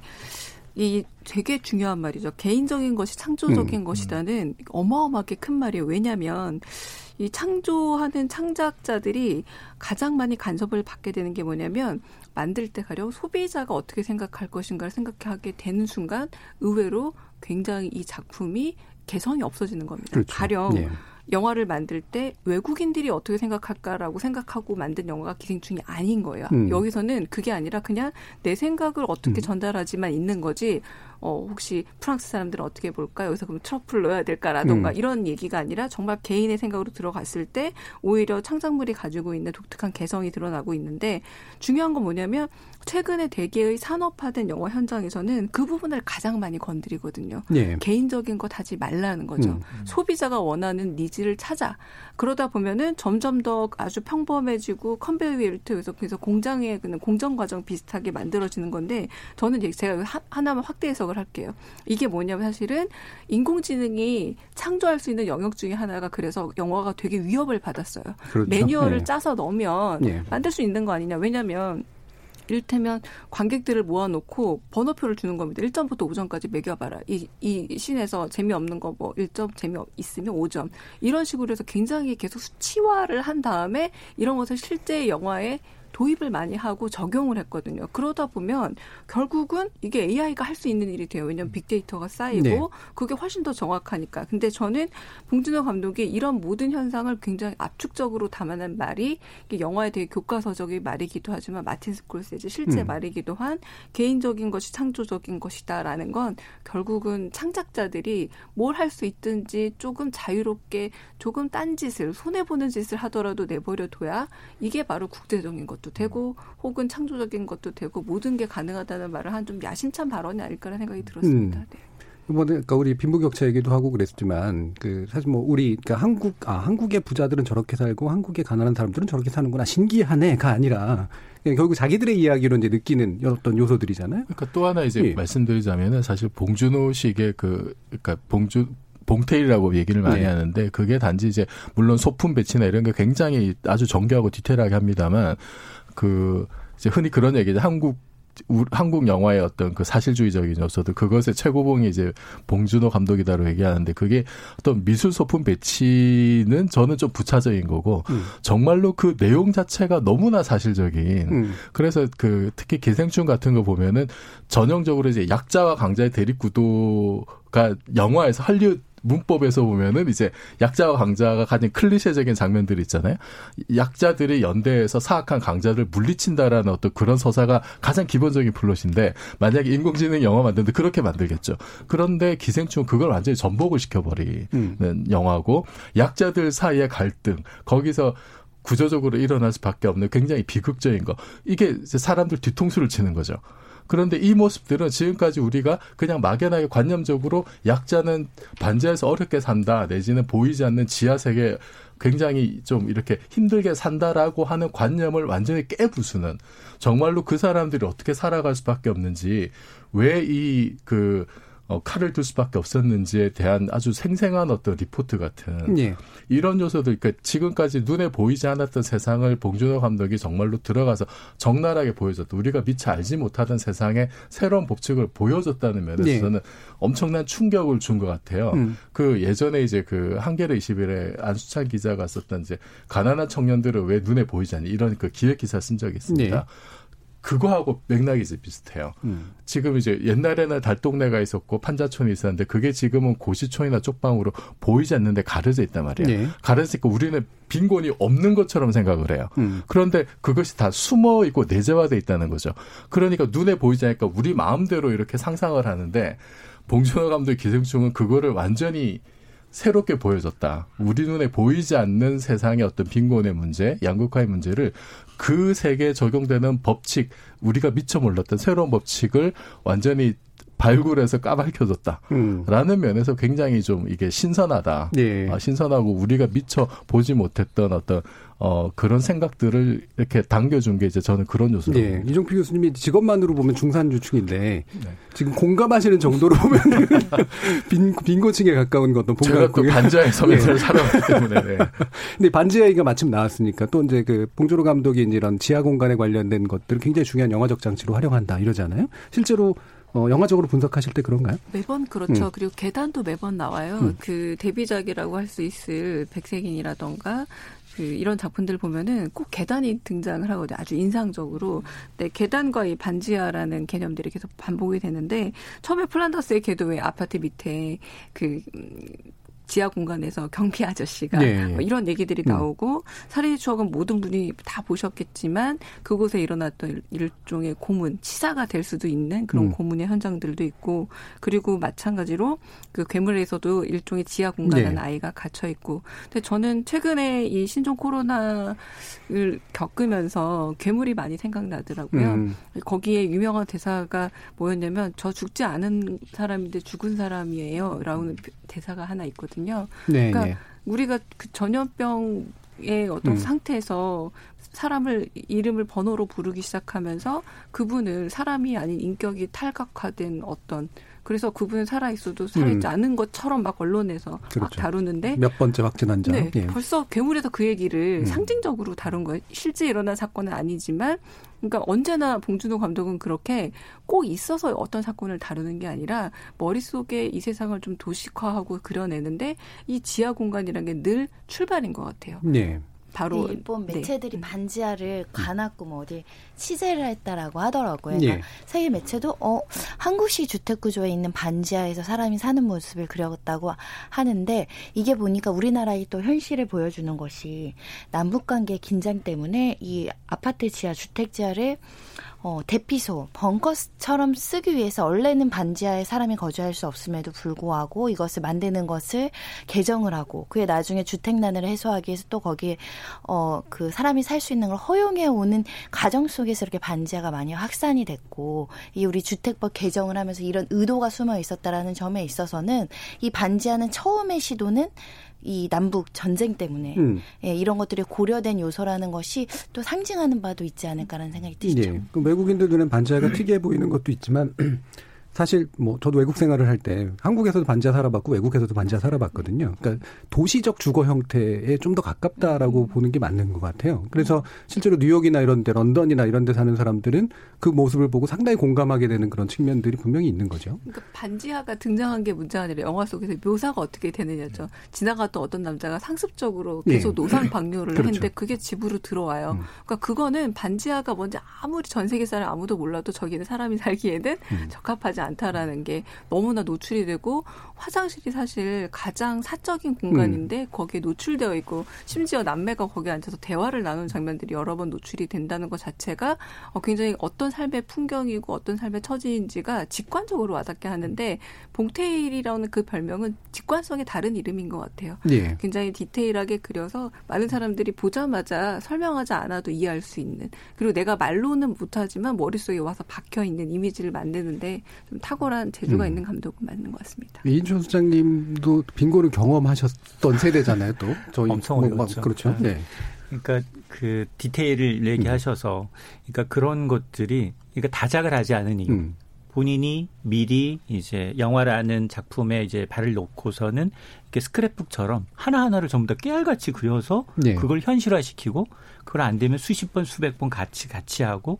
이 되게 중요한 말이죠. 개인적인 것이 창조적인 음. 것이다는 어마어마하게 큰 말이에요. 왜냐하면 이 창조하는 창작자들이 가장 많이 간섭을 받게 되는 게 뭐냐면 만들 때 가령 소비자가 어떻게 생각할 것인가를 생각하게 되는 순간 의외로 굉장히 이 작품이 개성이 없어지는 겁니다. 그렇죠. 가령 네. 영화를 만들 때 외국인들이 어떻게 생각할까라고 생각하고 만든 영화가 기생충이 아닌 거예요. 음. 여기서는 그게 아니라 그냥 내 생각을 어떻게 음. 전달하지만 있는 거지 어, 혹시 프랑스 사람들은 어떻게 볼까? 여기서 그럼 트러플 넣어야 될까라던가 음. 이런 얘기가 아니라 정말 개인의 생각으로 들어갔을 때 오히려 창작물이 가지고 있는 독특한 개성이 드러나고 있는데 중요한 건 뭐냐면 최근에 대개의 산업화된 영화 현장에서는 그 부분을 가장 많이 건드리거든요. 예. 개인적인 것 하지 말라는 거죠. 음. 소비자가 원하는 needs를 찾아. 그러다 보면은 점점 더 아주 평범해지고 컨베이어 벨트에서 그래서 공장의 그냥 공정 과정 비슷하게 만들어지는 건데 저는 제가 하나만 확대해서 지적을 할게요. 이게 뭐냐면 사실은 인공지능이 창조할 수 있는 영역 중에 하나가 그래서 영화가 되게 위협을 받았어요. 그렇죠. 매뉴얼을 네. 짜서 넣으면 네. 만들 수 있는 거 아니냐. 왜냐하면 이를테면 관객들을 모아놓고 번호표를 주는 겁니다. 1점부터 5점까지 매겨봐라. 이, 이 씬에서 재미없는 거 뭐 1점 재미있으면 5점. 이런 식으로 해서 굉장히 계속 수치화를 한 다음에 이런 것을 실제 영화에 도입을 많이 하고 적용을 했거든요. 그러다 보면 결국은 이게 AI가 할 수 있는 일이 돼요. 왜냐하면 빅데이터가 쌓이고 네. 그게 훨씬 더 정확하니까. 근데 저는 봉준호 감독이 이런 모든 현상을 굉장히 압축적으로 담아낸 말이 영화에 되게 교과서적인 말이기도 하지만 마틴 스콜세지 실제 음. 말이기도 한 개인적인 것이 창조적인 것이다라는 건 결국은 창작자들이 뭘 할 수 있든지 조금 자유롭게 조금 딴 짓을 손해 보는 짓을 하더라도 내버려 둬야 이게 바로 국제적인 것도 되고 혹은 창조적인 것도 되고 모든 게 가능하다는 말을 한 좀 야심찬 발언이 아닐까라는 생각이 들었습니다. 음. 네. 이번에 그러니까 우리 빈부격차 얘기도 하고 그랬지만 그 사실 뭐 우리 그러니까 한국 아 한국의 부자들은 저렇게 살고 한국의 가난한 사람들은 저렇게 사는구나 신기하네가 아니라 결국 자기들의 이야기로 이제 느끼는 어떤 요소들이잖아요. 그러니까 또 하나 이제 예. 말씀드리자면은 사실 봉준호식의 그 그러니까 봉준 봉테일이라고 얘기를 많이 네. 하는데 그게 단지 이제 물론 소품 배치나 이런 게 굉장히 아주 정교하고 디테일하게 합니다만 그 이제 흔히 그런 얘기죠. 한국 한국 영화의 어떤 그 사실주의적인 요소들 그것의 최고봉이 이제 봉준호 감독이다로 얘기하는데 그게 어떤 미술 소품 배치는 저는 좀 부차적인 거고 음. 정말로 그 내용 자체가 너무나 사실적인 음. 그래서 그 특히 기생충 같은 거 보면은 전형적으로 이제 약자와 강자의 대립 구도가 영화에서 할리우드 문법에서 보면은 이제 약자와 강자가 가진 클리셰적인 장면들이 있잖아요. 약자들이 연대해서 사악한 강자들 물리친다라는 어떤 그런 서사가 가장 기본적인 플롯인데 만약에 인공지능 영화 만드는데 그렇게 만들겠죠. 그런데 기생충 그걸 완전히 전복을 시켜버리는 음. 영화고 약자들 사이의 갈등 거기서 구조적으로 일어날 수밖에 없는 굉장히 비극적인 거 이게 사람들 뒤통수를 치는 거죠. 그런데 이 모습들은 지금까지 우리가 그냥 막연하게 관념적으로 약자는 반지하에서 어렵게 산다 내지는 보이지 않는 지하 세계 굉장히 좀 이렇게 힘들게 산다라고 하는 관념을 완전히 깨부수는 정말로 그 사람들이 어떻게 살아갈 수밖에 없는지 왜 이 그 어, 칼을 둘 수밖에 없었는지에 대한 아주 생생한 어떤 리포트 같은 예. 이런 요소들 그러니까 지금까지 눈에 보이지 않았던 세상을 봉준호 감독이 정말로 들어가서 적나라하게 보여줬다. 우리가 미처 알지 못하던 세상의 새로운 법칙을 보여줬다는 면에서는 예. 엄청난 충격을 준 것 같아요. 음. 그 예전에 이제 그 한겨레 20일에 안수찬 기자가 썼던 이제 가난한 청년들은 왜 눈에 보이지 않니 이런 그 기획 기사 쓴 적이 있습니다. 예. 그거하고 맥락이 이제 비슷해요. 음. 지금 이제 옛날에는 달동네가 있었고 판자촌이 있었는데 그게 지금은 고시촌이나 쪽방으로 보이지 않는데 가려져 있단 말이에요. 네. 가려지니까 우리는 빈곤이 없는 것처럼 생각을 해요. 음. 그런데 그것이 다 숨어 있고 내재화돼 있다는 거죠. 그러니까 눈에 보이지 않으니까 우리 마음대로 이렇게 상상을 하는데 봉준호 감독의 기생충은 그거를 완전히 새롭게 보여졌다. 우리 눈에 보이지 않는 세상의 어떤 빈곤의 문제, 양극화의 문제를 그 세계에 적용되는 법칙, 우리가 미처 몰랐던 새로운 법칙을 완전히 발굴해서 까발켜줬다. 음. 라는 면에서 굉장히 좀 이게 신선하다. 예. 아, 신선하고 우리가 미처 보지 못했던 어떤 어, 그런 생각들을 이렇게 당겨준 게 이제 저는 그런 요소로. 예. 이종필 교수님이 직업만으로 보면 중산주축인데 네. 지금 공감하시는 정도로 보면 빈, 빈곤층에 가까운 어떤 제가 또 반지하의 서민을 예. 살아왔기 때문에. 네. 근데 반지하의가 마침 나왔으니까 또 이제 그 봉조로 감독이 이제 이런 지하 공간에 관련된 것들을 굉장히 중요한 영화적 장치로 활용한다 이러잖아요. 실제로 어, 영화적으로 분석하실 때 그런가요? 매번 그렇죠. 음. 그리고 계단도 매번 나와요. 음. 그 데뷔작이라고 할 수 있을 백색인이라던가 그 이런 작품들 보면은 꼭 계단이 등장을 하거든요. 아주 인상적으로. 네, 계단과 이 반지하라는 개념들이 계속 반복이 되는데 처음에 플란더스의 왜 아파트 밑에 그 지하 공간에서 경비 아저씨가 네. 뭐 이런 얘기들이 음. 나오고 살인의 추억은 모든 분이 다 보셨겠지만 그곳에 일어났던 일종의 고문 치사가 될 수도 있는 그런 음. 고문의 현장들도 있고 그리고 마찬가지로 그 괴물에서도 일종의 지하 공간에 네. 아이가 갇혀 있고 근데 저는 최근에 이 신종 코로나를 겪으면서 괴물이 많이 생각나더라고요. 음. 거기에 유명한 대사가 뭐였냐면 저 죽지 않은 사람인데 죽은 사람이에요. 라는 대사가 하나 있거든요. 네, 그러니까 네. 우리가 그 전염병의 어떤 음. 상태에서 사람을 이름을 번호로 부르기 시작하면서 그분을 사람이 아닌 인격이 탈각화된 어떤 그래서 그분은 살아 있어도 살아 있지 음. 않은 것처럼 막 언론에서 그렇죠. 막 다루는데 몇 번째 확진 환 자. 네, 예. 벌써 괴물에서 그 얘기를 음. 상징적으로 다룬 거예요. 실제 일어난 사건은 아니지만 그러니까 언제나 봉준호 감독은 그렇게 꼭 있어서 어떤 사건을 다루는 게 아니라 머릿속에 이 세상을 좀 도식화하고 그려내는데 이 지하 공간이라는 게 늘 출발인 것 같아요. 네. 바로 일본 네. 매체들이 네. 반지하를 가놨고 뭐 어디 취재를 했다라고 하더라고요. 그러니까 예. 세계 매체도 어 한국식 주택 구조에 있는 반지하에서 사람이 사는 모습을 그렸다고 하는데 이게 보니까 우리나라의 또 현실을 보여주는 것이 남북 관계 긴장 때문에 이 아파트 지하 주택 지하를 어, 대피소, 벙커처럼 쓰기 위해서 원래는 반지하에 사람이 거주할 수 없음에도 불구하고 이것을 만드는 것을 개정을 하고 그에 나중에 주택난을 해소하기 위해서 또 거기에 어, 그 사람이 살 수 있는 걸 허용해 오는 가정 속에서 이렇게 반지하가 많이 확산이 됐고 이 우리 주택법 개정을 하면서 이런 의도가 숨어 있었다라는 점에 있어서는 이 반지하는 처음의 시도는 이 남북 전쟁 때문에 음. 예, 이런 것들이 고려된 요소라는 것이 또 상징하는 바도 있지 않을까라는 생각이 드시죠. 예. 그 외국인들 눈엔 반지하가 특이해 보이는 것도 있지만 사실 뭐 저도 외국 생활을 할 때 한국에서도 반지하 살아봤고 외국에서도 반지하 살아봤거든요. 그러니까 도시적 주거 형태에 좀 더 가깝다라고 음. 보는 게 맞는 것 같아요. 그래서 실제로 뉴욕이나 이런 데 런던이나 이런 데 사는 사람들은 그 모습을 보고 상당히 공감하게 되는 그런 측면들이 분명히 있는 거죠. 그러니까 반지하가 등장한 게 문제가 아니라 영화 속에서 묘사가 어떻게 되느냐죠. 지나갔던 어떤 남자가 상습적으로 계속 네. 노상 방뇨를 그렇죠. 했는데 그게 집으로 들어와요. 음. 그러니까 그거는 반지하가 뭔지 아무리 전 세계 사람 아무도 몰라도 저기는 사람이 살기에는 음. 적합하지 않 다라는 게 너무나 노출이 되고 화장실이 사실 가장 사적인 공간인데 음. 거기에 노출되어 있고 심지어 남매가 거기에 앉아서 대화를 나누는 장면들이 여러 번 노출이 된다는 것 자체가 어, 굉장히 어떤 삶의 풍경이고 어떤 삶의 처지인지가 직관적으로 와닿게 하는데 봉테일이라는 그 별명은 직관성의 다른 이름인 것 같아요. 예. 굉장히 디테일하게 그려서 많은 사람들이 보자마자 설명하지 않아도 이해할 수 있는 그리고 내가 말로는 못하지만 머릿속에 와서 박혀 있는 이미지를 만드는데 좀 탁월한 재주가 음. 있는 감독은 맞는 것 같습니다. 이인준 소장님도 빙고를 경험하셨던 세대잖아요, 또 저희 엄청 뭐, 어려웠죠. 그렇죠. 네. 네. 그러니까 그 디테일을 얘기하셔서 그러니까 그런 것들이 그러니까 다작을 하지 않은 이유. 음. 본인이 미리 이제 영화라는 작품에 이제 발을 놓고서는 이렇게 스크랩북처럼 하나하나를 전부 다 깨알같이 그려서 네. 그걸 현실화시키고 그걸 안 되면 수십 번 수백 번 같이 같이 하고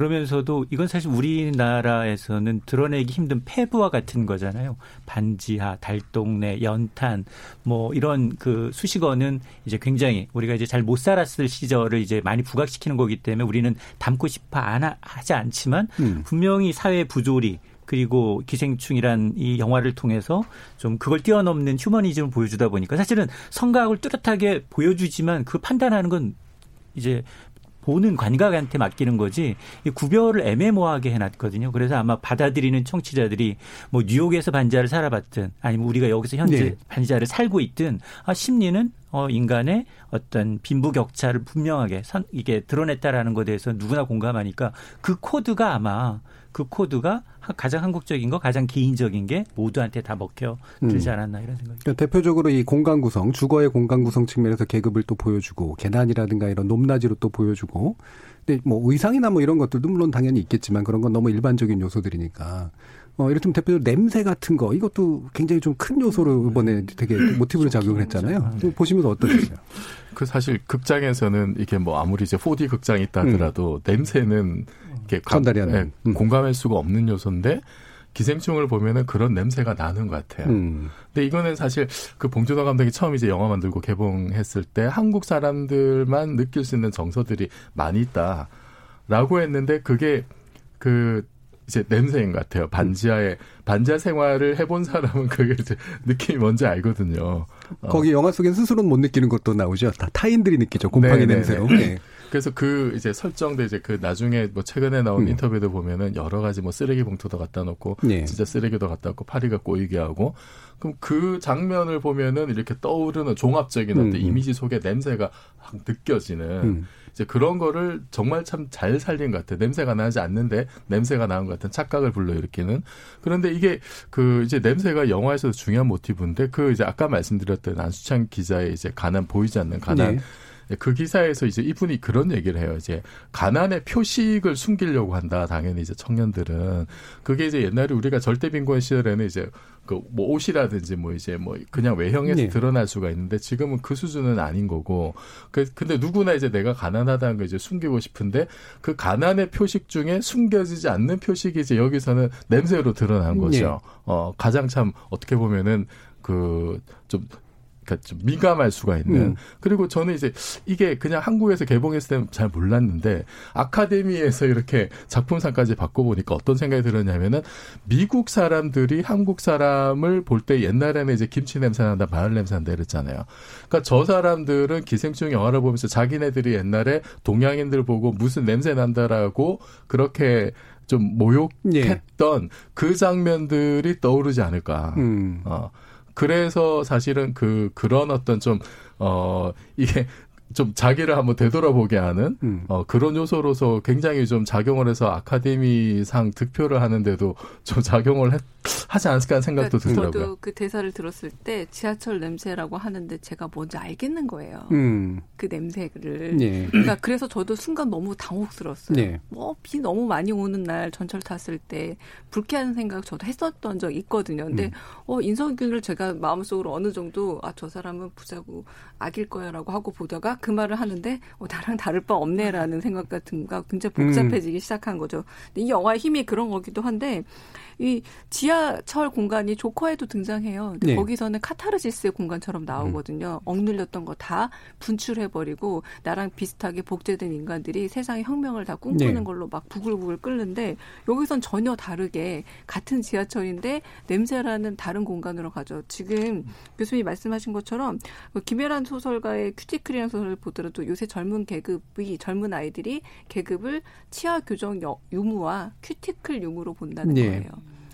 그러면서도 이건 사실 우리나라에서는 드러내기 힘든 폐부와 같은 거잖아요. 반지하, 달동네, 연탄 뭐 이런 그 수식어는 이제 굉장히 우리가 이제 잘 못 살았을 시절을 이제 많이 부각시키는 거기 때문에 우리는 담고 싶어 안 하지 않지만 음. 분명히 사회 부조리 그리고 기생충이란 이 영화를 통해서 좀 그걸 뛰어넘는 휴머니즘을 보여주다 보니까 사실은 성각을 뚜렷하게 보여주지만 그 판단하는 건 이제 보는 관객한테 맡기는 거지 이 구별을 애매모호하게 해놨거든요. 그래서 아마 받아들이는 청취자들이 뭐 뉴욕에서 반지하를 살아봤든 아니면 우리가 여기서 현재 네. 반지하를 살고 있든 아 심리는 어 인간의 어떤 빈부격차를 분명하게 선 이게 드러냈다라는 것에 대해서 누구나 공감하니까 그 코드가 아마 그 코드가 가장 한국적인 거, 가장 개인적인 게 모두한테 다 먹혀 들지 음. 않았나 이런 생각이. 그러니까 대표적으로 이 공간 구성, 주거의 공간 구성 측면에서 계급을 또 보여주고 계단이라든가 이런 높낮이로 또 보여주고. 근데 뭐 의상이나 뭐 이런 것들도 물론 당연히 있겠지만 그런 건 너무 일반적인 요소들이니까. 어, 이를테면 대표적으로 냄새 같은 거 이것도 굉장히 좀 큰 요소로 이번에 되게 모티브로 작용을 했잖아요. 네. 보시면서 어떠셨어요? 그 사실 극장에서는 이게 뭐 아무리 이제 4D 극장이 있다 하더라도 음. 냄새는 이렇게 전달이 안 네, 음. 공감할 수가 없는 요소인데 기생충을 보면은 그런 냄새가 나는 것 같아요. 음. 근데 이거는 사실 그 봉준호 감독이 처음 이제 영화 만들고 개봉했을 때 한국 사람들만 느낄 수 있는 정서들이 많이 있다라고 했는데 그게 그 이제 냄새인 것 같아요. 반지하에 반지하 생활을 해본 사람은 그게 이제 느낌이 뭔지 알거든요. 어. 거기 영화 속엔 스스로는 못 느끼는 것도 나오죠. 다 타인들이 느끼죠. 곰팡이 네네네. 냄새로. 네. 그래서 그 이제 설정도 이제 그 나중에 뭐 최근에 나온 음. 인터뷰도 보면은 여러 가지 뭐 쓰레기 봉투도 갖다 놓고 네. 진짜 쓰레기도 갖다 놓고 파리가 꼬이게 하고 그럼 그 장면을 보면은 이렇게 떠오르는 종합적인 어떤 음. 이미지 속에 냄새가 느껴지는 음. 이제 그런 거를 정말 참 잘 살린 것 같아요. 냄새가 나지 않는데 냄새가 나는 것 같은 착각을 불러일으키는. 그런데 이게 그 이제 냄새가 영화에서도 중요한 모티브인데 그 이제 아까 말씀드렸던 안수창 기자의 이제 가난 보이지 않는 가난 네. 네, 그 기사에서 이제 이분이 그런 얘기를 해요. 이제 가난의 표식을 숨기려고 한다. 당연히 이제 청년들은 그게 이제 옛날에 우리가 절대 빈곤 시절에는 이제 그 뭐 옷이라든지 뭐 이제 뭐 그냥 외형에서 네. 드러날 수가 있는데 지금은 그 수준은 아닌 거고 그 근데 누구나 이제 내가 가난하다는 걸 이제 숨기고 싶은데 그 가난의 표식 중에 숨겨지지 않는 표식이 이제 여기서는 냄새로 드러난 거죠. 네. 어 가장 참 어떻게 보면은 그좀 그러니까 좀 민감할 수가 있는. 음. 그리고 저는 이제 이게 그냥 한국에서 개봉했을 때는 잘 몰랐는데 아카데미에서 이렇게 작품상까지 받고 보니까 어떤 생각이 들었냐면은 미국 사람들이 한국 사람을 볼 때 옛날에는 이제 김치 냄새 난다, 마늘 냄새 난다 이랬잖아요. 그러니까 저 사람들은 기생충 영화를 보면서 자기네들이 옛날에 동양인들 보고 무슨 냄새 난다라고 그렇게 좀 모욕했던 예. 그 장면들이 떠오르지 않을까. 음. 어. 그래서 사실은 그 그런 어떤 좀 어 이게 좀 자기를 한번 되돌아보게 하는 음. 어, 그런 요소로서 굉장히 좀 작용을 해서 아카데미상 득표를 하는데도 좀 작용을 했, 하지 않았을까 하는 생각도 그러니까 들더라고요. 저도 그 대사를 들었을 때 지하철 냄새라고 하는데 제가 뭔지 알겠는 거예요. 음. 그 냄새를. 네. 그러니까 그래서 저도 순간 너무 당혹스러웠어요. 네. 뭐비 너무 많이 오는 날 전철 탔을 때 불쾌한 생각 저도 했었던 적 있거든요. 근데 음. 어 인성균을 제가 마음속으로 어느 정도 아 저 사람은 부자고 악일 거야라고 하고 보다가 그 말을 하는데 어, 나랑 다를 바 없네라는 생각 같은 거가 굉장히 복잡해지기 음. 시작한 거죠. 이 영화의 힘이 그런 거기도 한데 이 지하철 공간이 조커에도 등장해요. 근데 네. 거기서는 카타르시스의 공간처럼 나오거든요. 음. 억눌렸던 거 다 분출해버리고 나랑 비슷하게 복제된 인간들이 세상의 혁명을 다 꿈꾸는 네. 걸로 막 부글부글 끓는데 여기선 전혀 다르게 같은 지하철인데 냄새라는 다른 공간으로 가죠. 지금 교수님이 말씀하신 것처럼 그 김혜란 소설가의 큐티클이라는 소설 을 보더라도 요새 젊은 계급이 젊은 아이들이 계급을 치아 교정 유무와 큐티클 유무로 본다는 네. 거예요.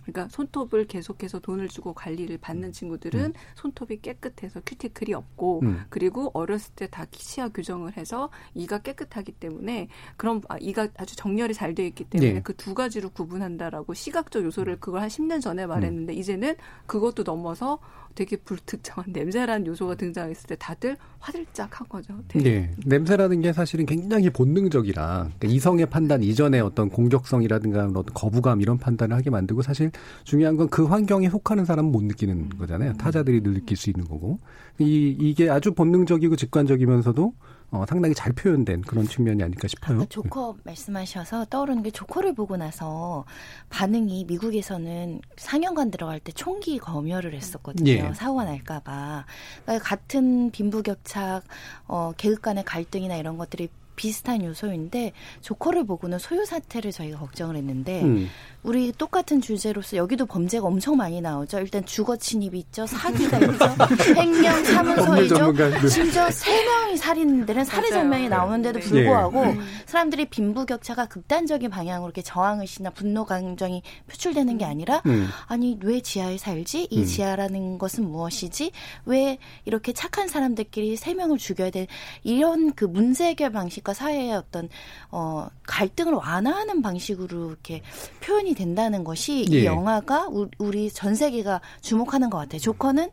그러니까 손톱을 계속해서 돈을 주고 관리를 받는 친구들은 음. 손톱이 깨끗해서 큐티클이 없고 음. 그리고 어렸을 때 다 치아 교정을 해서 이가 깨끗하기 때문에 그럼 아, 이가 아주 정렬이 잘 되어 있기 때문에 네. 그두 가지로 구분한다라고 시각적 요소를 그걸 한 10년 전에 말했는데 음. 이제는 그것도 넘어서 되게 불특정한 냄새라는 요소가 등장했을 때 다들 화들짝 한 거죠. 네. 네. 냄새라는 게 사실은 굉장히 본능적이라 그러니까 이성의 판단 이전에 어떤 공격성이라든가 어떤 거부감 이런 판단을 하게 만들고 사실 중요한 건 그 환경에 속하는 사람은 못 느끼는 거잖아요. 타자들이 느낄 수 있는 거고. 이, 이게 아주 본능적이고 직관적이면서도 어, 상당히 잘 표현된 그런 측면이 아닐까 싶어요. 아까 조커 네. 말씀하셔서 떠오르는 게 조커를 보고 나서 반응이 미국에서는 상영관 들어갈 때 총기 검열을 했었거든요. 예. 사고가 날까봐. 그러니까 같은 빈부격차, 어, 계급 간의 갈등이나 이런 것들이 비슷한 요소인데 조커를 보고는 소유 사태를 저희가 걱정을 했는데 음. 우리 똑같은 주제로서 여기도 범죄가 엄청 많이 나오죠. 일단 주거 침입이 있죠. 사기가 있죠. 횡령 사무소이죠. 심지어 세 명이 살인들은 살해 장면이 나오는데도 네. 불구하고 네. 사람들이 빈부격차가 극단적인 방향으로 이렇게 저항 의식이나 분노 감정이 표출되는 게 아니라 음. 아니 왜 지하에 살지? 이 음. 지하라는 것은 무엇이지? 왜 이렇게 착한 사람들끼리 세 명을 죽여야 돼? 이런 그 문제 해결 방식과 사회의 어떤 어 갈등을 완화하는 방식으로 이렇게 표현이 된다는 것이 예. 이 영화가 우리 전 세계가 주목하는 것 같아요. 조커는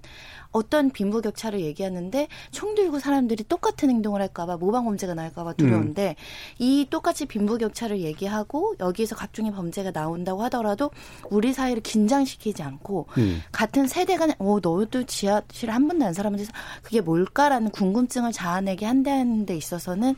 어떤 빈부격차를 얘기하는데 총 들고 사람들이 똑같은 행동을 할까봐 모방 범죄가 나올까봐 두려운데 음. 이 똑같이 빈부격차를 얘기하고 여기에서 각종의 범죄가 나온다고 하더라도 우리 사회를 긴장시키지 않고 음. 같은 세대 간에 어 너도 지하실 한 번도 안 살아면서 그게 뭘까라는 궁금증을 자아내게 한다는 데 있어서는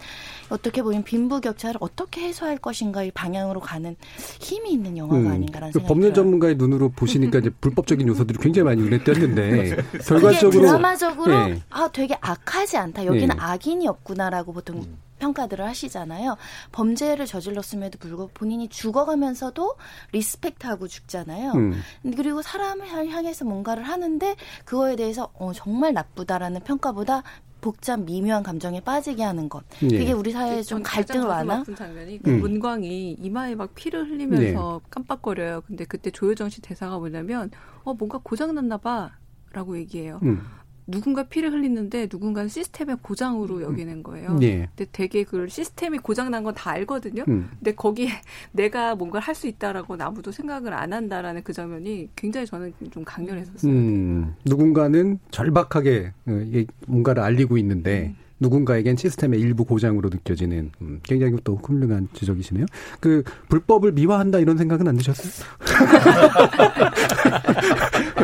어떻게 보면 빈부격차를 어떻게 해소할 것인가의 방향으로 가는 힘이 있는 영화가 음. 아닌가라는 그 생각이 법률 전문가의 눈으로 보시니까 이제 불법적인 요소들이 굉장히 많이 눈에 띄었는데 결과 결과적으로 드라마적으로 네. 아 되게 악하지 않다. 여기는 네. 악인이 없구나라고 보통 음. 평가들을 하시잖아요. 범죄를 저질렀음에도 불구하고 본인이 죽어가면서도 respect하고 죽잖아요. 음. 그리고 사람을 향해서 뭔가를 하는데 그거에 대해서 어, 정말 나쁘다라는 평가보다 복잡 미묘한 감정에 빠지게 하는 것. 예. 그게 우리 사회에 좀 갈등을 완화. 같은 장면이 그 음. 문광이 이마에 막 피를 흘리면서 네. 깜빡거려요. 근데 그때 조여정 씨 대사가 뭐냐면 어 뭔가 고장 났나 봐. 라고 얘기해요. 음. 누군가 피를 흘리는데 누군가는 시스템의 고장으로 음. 여기는 거예요. 예. 근데 되게 그 시스템이 고장 난 건 다 알거든요. 음. 근데 거기에 내가 뭔가를 할 수 있다라고 아무도 생각을 안 한다라는 그 장면이 굉장히 저는 좀 강렬했었어요. 음. 누군가는 절박하게 어, 뭔가를 알리고 있는데 음. 누군가에겐 시스템의 일부 고장으로 느껴지는 음, 굉장히 또 훌륭한 지적이시네요. 그 불법을 미화한다 이런 생각은 안 드셨어요?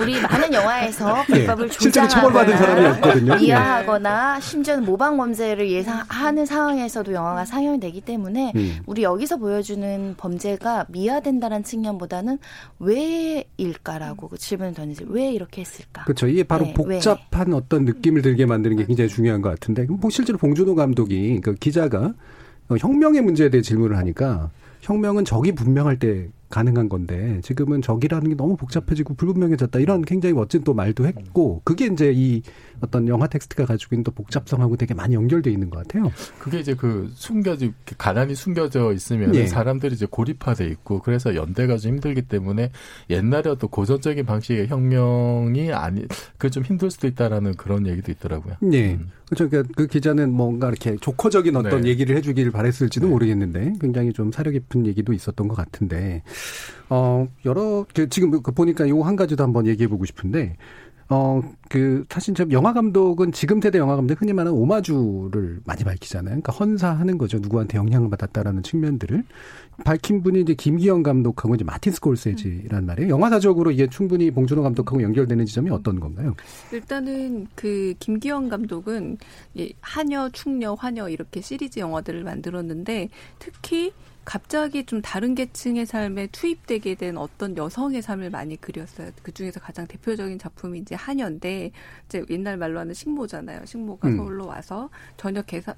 우리 많은 영화에서 네. 불법을 네. 조장하거나 미화하거나 심지어는 모방 범죄를 예상하는 상황에서도 영화가 상영이 되기 때문에 음. 우리 여기서 보여주는 범죄가 미화된다는 측면보다는 왜일까라고 그 질문을 던지지 왜 이렇게 했을까? 그렇죠. 이게 바로 네, 복잡한 왜. 어떤 느낌을 들게 만드는 게 굉장히 중요한 것 같은데 뭐 실제로 봉준호 감독이 그 기자가 혁명의 문제에 대해 질문을 하니까 혁명은 적이 분명할 때 가능한 건데 지금은 적이라는 게 너무 복잡해지고 불분명해졌다 이런 굉장히 멋진 또 말도 했고 그게 이제 이 어떤 영화 텍스트가 가지고 있는 또 복잡성하고 되게 많이 연결돼 있는 것 같아요. 그게 이제 그 숨겨져 가난이 숨겨져 있으면 예. 사람들이 이제 고립화돼 있고 그래서 연대가 좀 힘들기 때문에 옛날에 어떤 고전적인 방식의 혁명이 아니 그 좀 힘들 수도 있다라는 그런 얘기도 있더라고요. 네. 음. 그렇죠. 그러니까 그 기자는 뭔가 이렇게 조커적인 어떤 네. 얘기를 해주기를 바랬을지도 네. 모르겠는데 굉장히 좀 사려 깊은 얘기도 있었던 것 같은데 어 여러 그 지금 그 보니까 요 한 가지도 한번 얘기해 보고 싶은데 어, 그, 사실 저 영화 감독은 지금 세대 영화 감독 흔히 말하는 오마주를 많이 밝히잖아요. 그러니까 헌사하는 거죠. 누구한테 영향을 받았다라는 측면들을. 밝힌 분이 이제 김기영 감독하고 이제 마틴 스콜세지란 말이에요. 영화사적으로 이게 충분히 봉준호 감독하고 연결되는 지점이 어떤 건가요? 일단은 그 김기영 감독은 한여, 충녀, 환여 이렇게 시리즈 영화들을 만들었는데 특히 갑자기 좀 다른 계층의 삶에 투입되게 된 어떤 여성의 삶을 많이 그렸어요. 그 중에서 가장 대표적인 작품이 이제 한여인데 이제 옛날 말로 하는 식모잖아요. 식모가 음. 서울로 와서 전혀 계사,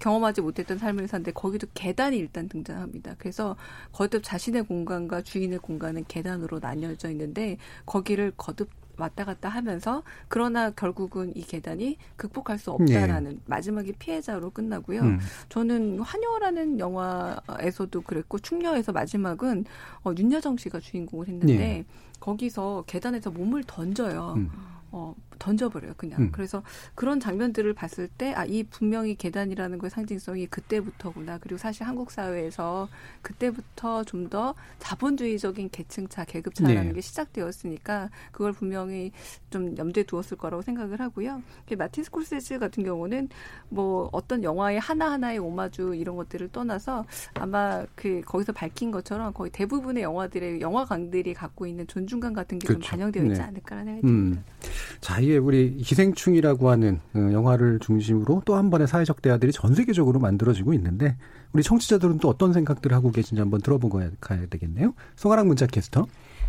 경험하지 못했던 삶을 사는데 거기도 계단이 일단 등장합니다. 그래서 거듭 자신의 공간과 주인의 공간은 계단으로 나뉘어져 있는데 거기를 거듭 왔다 갔다 하면서 그러나 결국은 이 계단이 극복할 수 없다라는 네. 마지막에 피해자로 끝나고요. 음. 저는 환요라는 영화에서도 그랬고 충녀에서 마지막은 어, 윤여정 씨가 주인공을 했는데 네. 거기서 계단에서 몸을 던져요. 음. 어, 던져버려요, 그냥. 음. 그래서 그런 장면들을 봤을 때, 아, 이 분명히 계단이라는 거의 상징성이 그때부터구나. 그리고 사실 한국 사회에서 그때부터 좀 더 자본주의적인 계층차, 계급차라는 네. 게 시작되었으니까 그걸 분명히 좀 염두에 두었을 거라고 생각을 하고요. 마틴 스콜세지 같은 경우는 뭐 어떤 영화의 하나하나의 오마주 이런 것들을 떠나서 아마 그 거기서 밝힌 것처럼 거의 대부분의 영화들의 영화관들이 갖고 있는 존중감 같은 게좀 그렇죠. 반영되어 있지 네. 않을까라는 생각이 듭니다. 음. 자, 이에 우리 기생충이라고 하는 어, 영화를 중심으로 또 한 번의 사회적 대화들이 전 세계적으로 만들어지고 있는데 우리 청취자들은 또 어떤 생각들을 하고 계신지 한번 들어보고 가야 되겠네요. 송아랑 문자 캐스터.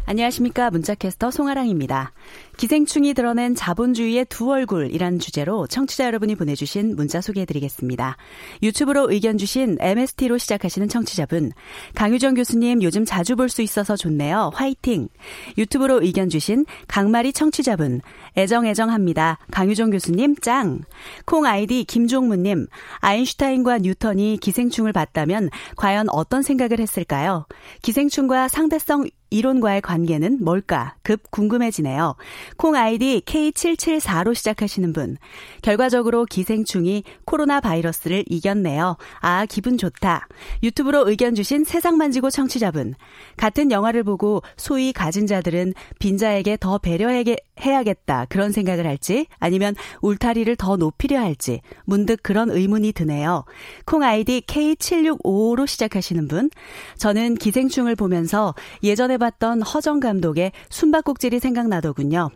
안녕하십니까. 문자캐스터 송아랑입니다. 기생충이 드러낸 자본주의의 두 얼굴이란 주제로 청취자 여러분이 보내주신 문자 소개해드리겠습니다. 유튜브로 의견 주신 MST로 시작하시는 청취자분. 강유정 교수님 요즘 자주 볼 수 있어서 좋네요. 화이팅! 유튜브로 의견 주신 강마리 청취자분. 애정애정합니다. 강유정 교수님 짱! 콩 아이디 김종무님. 아인슈타인과 뉴턴이 기생충을 봤다면 과연 어떤 생각을 했을까요? 기생충과 상대성 이론과의 관계는 뭘까? 급 궁금해지네요. 콩 아이디 K774로 시작하시는 분. 결과적으로 기생충이 코로나 바이러스를 이겼네요. 아, 기분 좋다. 유튜브로 의견 주신 세상 만지고 청취자분. 같은 영화를 보고 소위 가진 자들은 빈자에게 더 배려해야겠다. 그런 생각을 할지 아니면 울타리를 더 높이려 할지 문득 그런 의문이 드네요. 콩 아이디 K7655로 시작하시는 분. 저는 기생충을 보면서 예전에 해봤던 허정 감독의 숨바꼭질이 생각나더군요.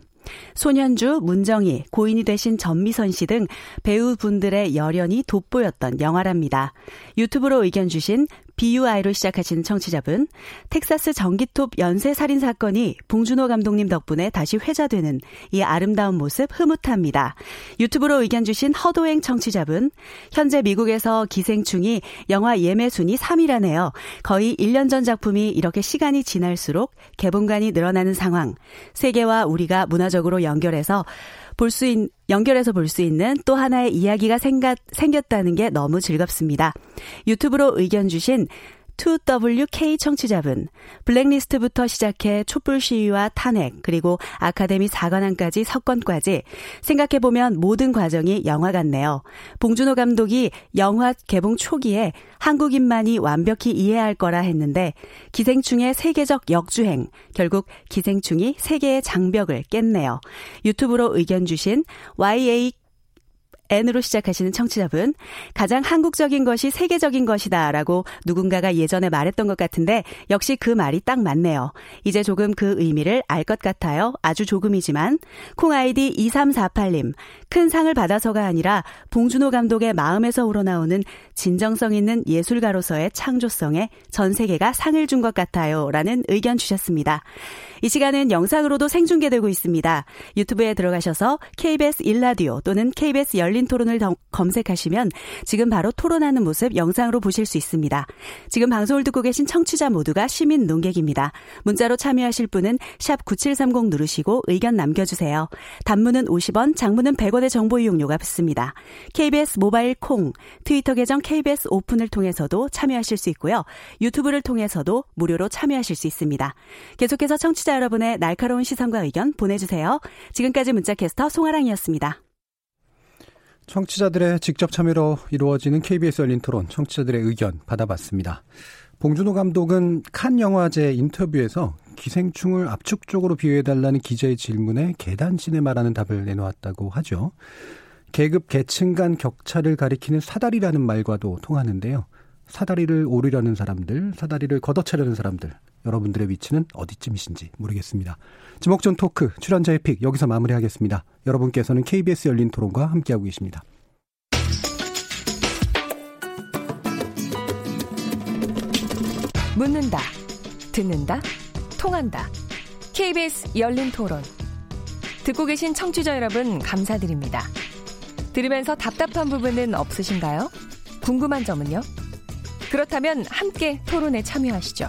소년주, 문정희, 고인이 되신 전미선 씨 등 배우분들의 열연이 돋보였던 영화랍니다. 유튜브로 의견 주신 BUI로 시작하시는 청취자분, 텍사스 전기톱 연쇄 살인 사건이 봉준호 감독님 덕분에 다시 회자되는 이 아름다운 모습 흐뭇합니다. 유튜브로 의견 주신 허도행 청취자분, 현재 미국에서 기생충이 영화 예매 순위 3위라네요. 거의 1년 전 작품이 이렇게 시간이 지날수록 개봉관이 늘어나는 상황. 세계와 우리가 문화적으로 연결해서 볼 수 있, 연결해서 볼 수 있는 또 하나의 이야기가 생각, 생겼다는 게 너무 즐겁습니다. 유튜브로 의견 주신 2WK 청취자분, 블랙리스트부터 시작해 촛불 시위와 탄핵, 그리고 아카데미 사관왕까지 석권까지 생각해보면 모든 과정이 영화 같네요. 봉준호 감독이 영화 개봉 초기에 한국인만이 완벽히 이해할 거라 했는데 기생충의 세계적 역주행, 결국 기생충이 세계의 장벽을 깼네요. 유튜브로 의견 주신 YA N으로 시작하시는 청취자분. 가장 한국적인 것이 세계적인 것이다 라고 누군가가 예전에 말했던 것 같은데 역시 그 말이 딱 맞네요. 이제 조금 그 의미를 알 것 같아요. 아주 조금이지만. 콩 아이디 2348님. 큰 상을 받아서가 아니라 봉준호 감독의 마음에서 우러나오는 진정성 있는 예술가로서의 창조성에 전 세계가 상을 준 것 같아요. 라는 의견 주셨습니다. 이 시간은 영상으로도 생중계되고 있습니다. 유튜브에 들어가셔서 KBS 일라디오 또는 KBS 열린 토론을 검색하시면 지금 바로 토론하는 모습 영상으로 보실 수 있습니다. 지금 방송을 듣고 계신 청취자 모두가 시민 농객입니다. 문자로 참여하실 분은 샵 9730 누르시고 의견 남겨주세요. 단문은 50원, 장문은 100원의 정보 이용료가 붙습니다. KBS 모바일 콩, 트위터 계정 KBS 오픈을 통해서도 참여하실 수 있고요. 유튜브를 통해서도 무료로 참여하실 수 있습니다. 계속해서 청취자 청취자 여러분의 날카로운 시선과 의견 보내주세요. 지금까지 문자캐스터 송아랑이었습니다. 청취자들의 직접 참여로 이루어지는 KBS 열린 토론, 청취자들의 의견 받아봤습니다. 봉준호 감독은 칸 영화제 인터뷰에서 기생충을 압축적으로 비유해달라는 기자의 질문에 계단신에 말하는 답을 내놓았다고 하죠. 계급 계층 간 격차를 가리키는 사다리라는 말과도 통하는데요. 사다리를 오르려는 사람들, 사다리를 걷어차려는 사람들, 여러분들의 위치는 어디쯤이신지 모르겠습니다. 지목전 토크 출연자의 픽 여기서 마무리하겠습니다. 여러분께서는 KBS 열린 토론과 함께하고 계십니다. 묻는다, 듣는다, 통한다. KBS 열린 토론. 듣고 계신 청취자 여러분 감사드립니다. 들으면서 답답한 부분은 없으신가요? 궁금한 점은요? 그렇다면 함께 토론에 참여하시죠.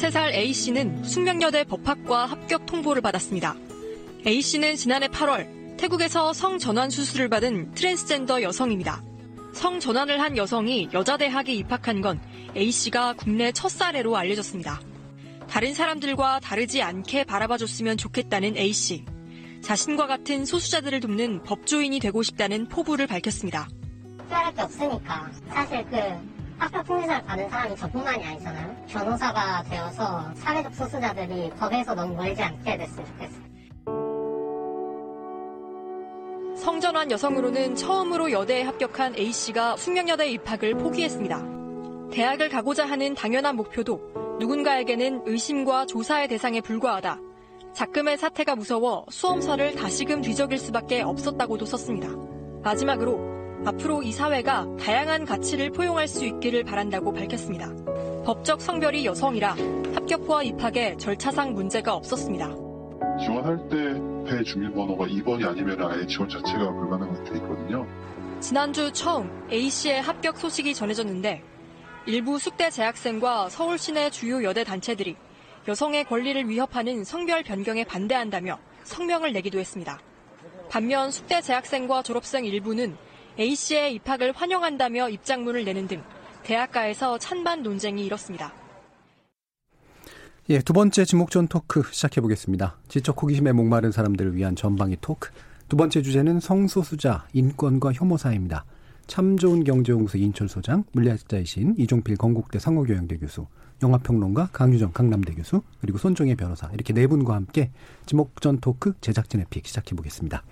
23살 A씨는 숙명여대 법학과 합격 통보를 받았습니다. A씨는 지난해 8월 태국에서 성전환 수술을 받은 트랜스젠더 여성입니다. 성전환을 한 여성이 여자대학에 입학한 건 A씨가 국내 첫 사례로 알려졌습니다. 다른 사람들과 다르지 않게 바라봐줬으면 좋겠다는 A씨. 자신과 같은 소수자들을 돕는 법조인이 되고 싶다는 포부를 밝혔습니다. 수할게 없으니까 사실 그 합격 통지서를 받은 사람이 저뿐만이 아니잖아요. 변호사가 되어서 사회적 소수자들이 법에서 너무 멀지 않게 됐으면 좋겠어요. 성전환 여성으로는 처음으로 여대에 합격한 A씨가 숙명여대 입학을 포기했습니다. 대학을 가고자 하는 당연한 목표도 누군가에게는 의심과 조사의 대상에 불과하다. 작금의 사태가 무서워 수험서를 다시금 뒤적일 수밖에 없었다고도 썼습니다. 마지막으로 앞으로 이 사회가 다양한 가치를 포용할 수 있기를 바란다고 밝혔습니다. 법적 성별이 여성이라 합격과 입학에 절차상 문제가 없었습니다. 지원할 때 배 주민번호가 2번이 아니면 아예 지원 자체가 불가능하게 돼 있거든요. 지난주 처음 A씨의 합격 소식이 전해졌는데 일부 숙대 재학생과 서울 시내 주요 여대 단체들이 여성의 권리를 위협하는 성별 변경에 반대한다며 성명을 내기도 했습니다. 반면 숙대 재학생과 졸업생 일부는 A씨의 입학을 환영한다며 입장문을 내는 등 대학가에서 찬반 논쟁이 일었습니다. 예, 두 번째 지목전 토크 시작해 보겠습니다. 지적 호기심에 목마른 사람들을 위한 전방위 토크. 두 번째 주제는 성소수자 인권과 혐오 사회입니다. 참 좋은 경제연구소 인철소장, 물리학자이신 이종필 건국대 상호교양대 교수, 영화평론가 강유정 강남대 교수, 그리고 손종혜 변호사 이렇게 네 분과 함께 지목전 토크 제작진의 픽 시작해 보겠습니다.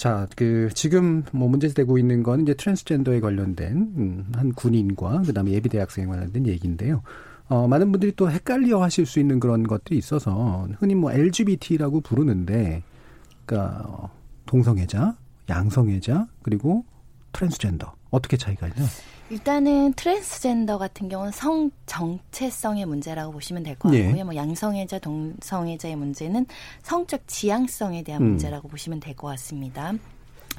자, 그 지금 뭐 문제되고 있는 건 이제 트랜스젠더에 관련된 음, 한 군인과 그다음에 예비 대학생에 관련된 얘기인데요. 어, 많은 분들이 또 헷갈려 하실 수 있는 그런 것들이 있어서 흔히 뭐 LGBT라고 부르는데, 그니까, 어, 동성애자, 양성애자, 그리고 트랜스젠더. 어떻게 차이가 있나요? 일단은 트랜스젠더 같은 경우는 성 정체성의 문제라고 보시면 될 것 같고요. 예. 뭐 양성애자, 동성애자의 문제는 성적 지향성에 대한 음. 문제라고 보시면 될 것 같습니다.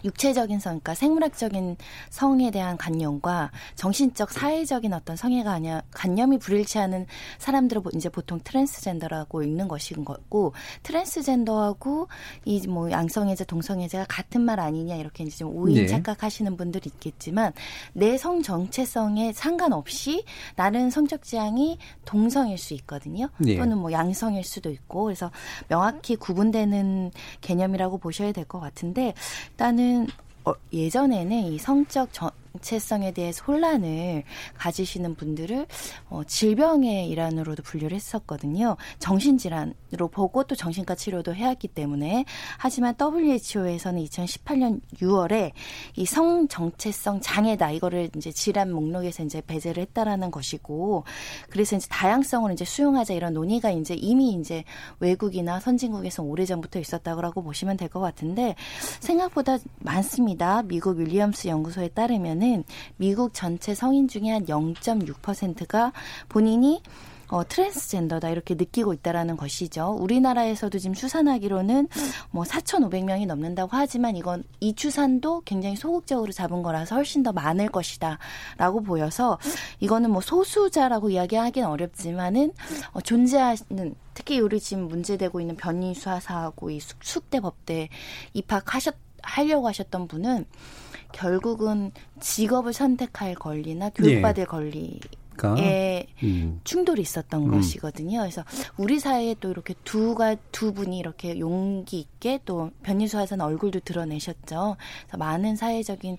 육체적인 성, 그러니까 생물학적인 성에 대한 관념과 정신적, 사회적인 어떤 성에 관념, 관념이 불일치하는 사람들을 이제 보통 트랜스젠더라고 읽는 것인 거고, 트랜스젠더하고 이 뭐 양성애자, 동성애자가 같은 말 아니냐 이렇게 이제 좀 오인 네. 착각하시는 분들이 있겠지만 내 성 정체성에 상관없이 나는 성적 지향이 동성일 수 있거든요. 네. 또는 뭐 양성일 수도 있고, 그래서 명확히 구분되는 개념이라고 보셔야 될 것 같은데 일단은 저는 어, 예전에는 이 성적 전, 정체성에 대해서 혼란을 가지시는 분들을 어, 질병의 일환으로도 분류를 했었거든요. 정신질환으로 보고 또 정신과 치료도 해왔기 때문에 하지만 WHO에서는 2018년 6월에 이 성정체성 장애다 이거를 이제 질환 목록에서 이제 배제를 했다라는 것이고 그래서 이제 다양성을 이제 수용하자 이런 논의가 이제 이미 이제 외국이나 선진국에서 오래전부터 있었다고 보시면 될 것 같은데 생각보다 많습니다. 미국 윌리엄스 연구소에 따르면 보면은 미국 전체 성인 중에 한 0.6%가 본인이 어, 트랜스젠더다 이렇게 느끼고 있다라는 것이죠. 우리나라에서도 지금 추산하기로는 뭐 4,500명이 넘는다고 하지만 이건 이 추산도 굉장히 소극적으로 잡은 거라서 훨씬 더 많을 것이다라고 보여서 이거는 뭐 소수자라고 이야기하기는 어렵지만은 어, 존재하는 특히 우리 지금 문제되고 있는 변이 수하사하고 이 숙대 법대 입학하셨 하려고 하셨던 분은 결국은 직업을 선택할 권리나 교육받을 예. 권리 에 음. 충돌이 있었던 음. 것이거든요. 그래서 우리 사회에 또 이렇게 두가 두 분이 이렇게 용기 있게 또 변희수 하사 얼굴도 드러내셨죠. 그래서 많은 사회적인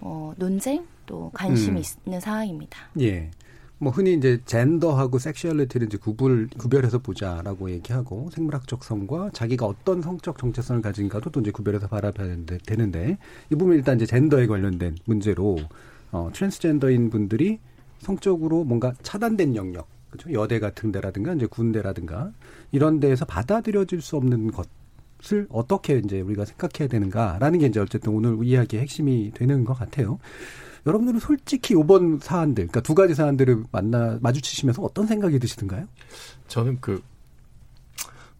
뭐 논쟁 또 관심이 음. 있는 상황입니다. 예. 뭐 흔히 이제 젠더하고 sexuality를 이제 구분 구별해서 보자라고 얘기하고 생물학적 성과 자기가 어떤 성적 정체성을 가진가도 또 이제 구별해서 바라봐야 되는데, 되는데 이 부분 일단 이제 젠더에 관련된 문제로 어 트랜스젠더인 분들이 성적으로 뭔가 차단된 영역 그렇죠 여대 같은 데라든가 이제 군대라든가 이런 데에서 받아들여질 수 없는 것을 어떻게 이제 우리가 생각해야 되는가라는 게 이제 어쨌든 오늘 이야기의 핵심이 되는 것 같아요. 여러분들은 솔직히 이번 사안들, 그러니까 두 가지 사안들을 만나 마주치시면서 어떤 생각이 드시던가요? 저는 그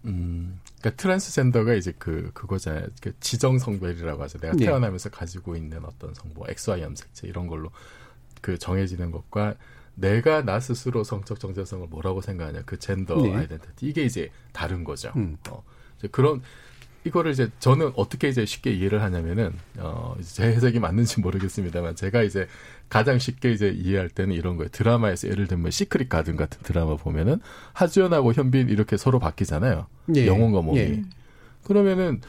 음, 그러니까 트랜스젠더가 이제 그 그거잖아요. 그 지정 성별이라고 하죠. 내가 네. 태어나면서 네. 가지고 있는 어떤 성 뭐 XY 염색체 이런 걸로 그 정해지는 것과 내가 나 스스로 성적 정체성을 뭐라고 생각하냐 그 젠더 네. identity 이게 이제 다른 거죠. 음. 어, 그런 이거를 이제 저는 어떻게 이제 쉽게 이해를 하냐면은 어, 제 해석이 맞는지 모르겠습니다만 제가 이제 가장 쉽게 이제 이해할 때는 이런 거예요. 드라마에서 예를 들면 시크릿 가든 같은 드라마 보면은 하지연하고 현빈 이렇게 서로 바뀌잖아요. 예. 영혼과 몸이. 예. 그러면은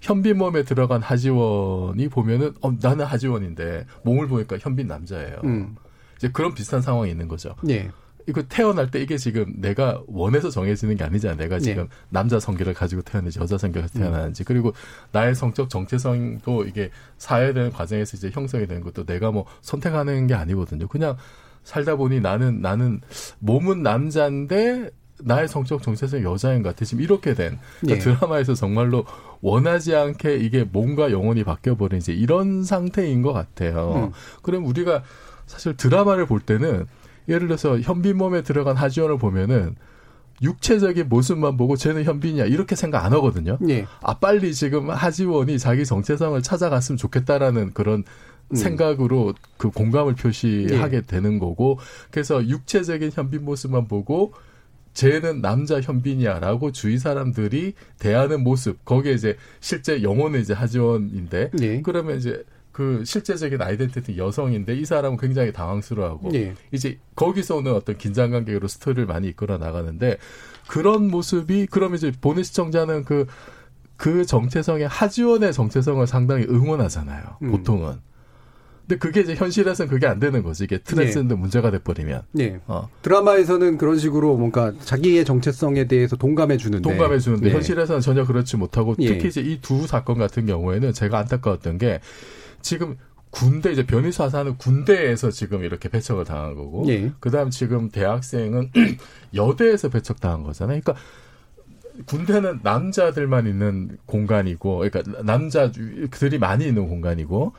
현빈 몸에 들어간 하지원이 보면은 어 나는 하지원인데 몸을 보니까 현빈 남자예요. 음. 이제 그런 비슷한 상황이 있는 거죠. 예. 이거 태어날 때 이게 지금 내가 원해서 정해지는 게 아니잖아. 내가 지금 네. 남자 성기를 가지고 태어나는지 여자 성기를 가지고 태어나는지 그리고 나의 성적 정체성도 이게 사회되는 과정에서 이제 형성이 되는 것도 내가 뭐 선택하는 게 아니거든요. 그냥 살다 보니 나는 나는 몸은 남자인데 나의 성적 정체성이 여자인 것 같아. 지금 이렇게 된 그러니까 네. 드라마에서 정말로 원하지 않게 이게 몸과 영혼이 바뀌어버린 이제 이런 상태인 것 같아요. 음. 그럼 우리가 사실 드라마를 볼 때는 예를 들어서 현빈 몸에 들어간 하지원을 보면은 육체적인 모습만 보고 쟤는 현빈이야 이렇게 생각 안 하거든요. 예. 아 빨리 지금 하지원이 자기 정체성을 찾아갔으면 좋겠다라는 그런 음. 생각으로 그 공감을 표시하게 예. 되는 거고 그래서 육체적인 현빈 모습만 보고 쟤는 남자 현빈이야라고 주위 사람들이 대하는 모습 거기에 이제 실제 영혼은 이제 하지원인데 예. 그러면 이제 그 실제적인 아이덴티티 여성인데 이 사람은 굉장히 당황스러워하고 예. 이제 거기서 오는 어떤 긴장 관계로 스토리를 많이 이끌어 나가는데 그런 모습이 그러면 이제 보는 시청자는 그그 그 정체성의 하지원의 정체성을 상당히 응원하잖아요. 음. 보통은. 근데 그게 이제 현실에서는 그게 안 되는 거지. 이게 트랜스젠더 네. 문제가 돼버리면. 네. 어. 드라마에서는 그런 식으로 뭔가 자기의 정체성에 대해서 동감해 주는데. 동감해 주는데 네. 현실에서는 전혀 그렇지 못하고 예. 특히 이제 이 두 사건 같은 경우에는 제가 안타까웠던 게 지금 군대 이제 변희사사는 군대에서 지금 이렇게 배척을 당한 거고 예. 그다음 지금 대학생은 여대에서 배척당한 거잖아요. 그러니까 군대는 남자들만 있는 공간이고 그러니까 남자들이 많이 있는 공간이고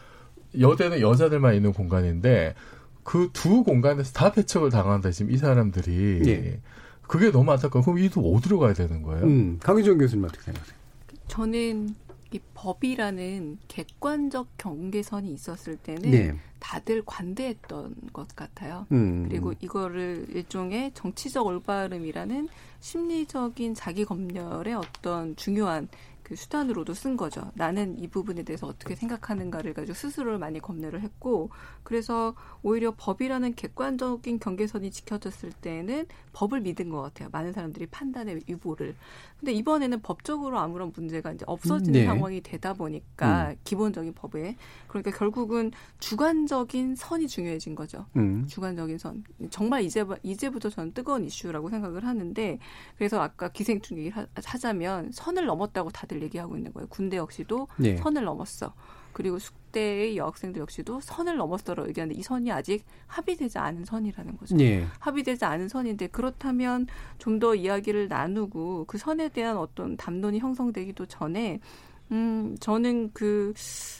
여대는 여자들만 있는 공간인데 그 두 공간에서 다 배척을 당한다 지금 이 사람들이 예. 그게 너무 안타까워. 그럼 이도 어디로 가야 되는 거예요? 음, 강희정 교수님 어떻게 생각하세요? 저는 이 법이라는 객관적 경계선이 있었을 때는 네. 다들 관대했던 것 같아요. 음. 그리고 이거를 일종의 정치적 올바름이라는 심리적인 자기 검열의 어떤 중요한 그 수단으로도 쓴 거죠. 나는 이 부분에 대해서 어떻게 생각하는가를 가지고 스스로를 많이 검열을 했고, 그래서 오히려 법이라는 객관적인 경계선이 지켜졌을 때는 법을 믿은 것 같아요. 많은 사람들이 판단의 유보를. 근데 이번에는 법적으로 아무런 문제가 이제 없어지는 네. 상황이 되다 보니까 음. 기본적인 법에 그러니까 결국은 주관적인 선이 중요해진 거죠. 음. 주관적인 선. 정말 이제 이제부터 저는 뜨거운 이슈라고 생각을 하는데 그래서 아까 기생충 얘기 하자면 선을 넘었다고 다들 얘기하고 있는 거예요. 군대 역시도 네. 선을 넘었어. 그리고 숙대의 여학생들 역시도 선을 넘었어라고 얘기하는데 이 선이 아직 합의되지 않은 선이라는 거죠. 네. 합의되지 않은 선인데 그렇다면 좀 더 이야기를 나누고 그 선에 대한 어떤 담론이 형성되기도 전에 음 저는 그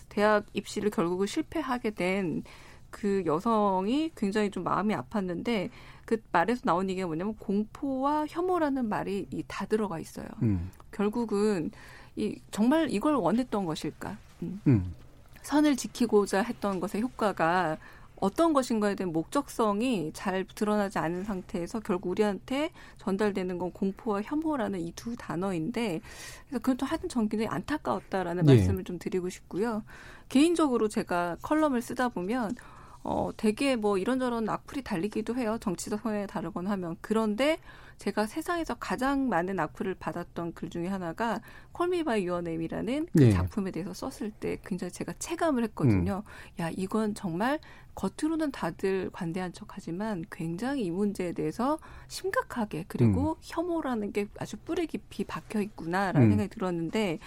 대학 입시를 결국은 실패하게 된 그 여성이 굉장히 좀 마음이 아팠는데 그 말에서 나온 얘기가 뭐냐면 공포와 혐오라는 말이 다 들어가 있어요. 음. 결국은 이 정말 이걸 원했던 것일까? 음. 음. 선을 지키고자 했던 것의 효과가 어떤 것인가에 대한 목적성이 잘 드러나지 않은 상태에서 결국 우리한테 전달되는 건 공포와 혐오라는 이 두 단어인데 그래서 그것도 하여튼 전 굉장히 안타까웠다라는 네. 말씀을 좀 드리고 싶고요. 개인적으로 제가 컬럼을 쓰다 보면 어 되게 뭐 이런저런 악플이 달리기도 해요. 정치적 성향이 다르거나 하면 그런데 제가 세상에서 가장 많은 악플을 받았던 글 중에 하나가 Call Me by Your Name이라는 그 네. 작품에 대해서 썼을 때 굉장히 제가 체감을 했거든요. 음. 야, 이건 정말 겉으로는 다들 관대한 척하지만 굉장히 이 문제에 대해서 심각하게 그리고 음. 혐오라는 게 아주 뿌리 깊이 박혀 있구나라는 음. 생각이 들었는데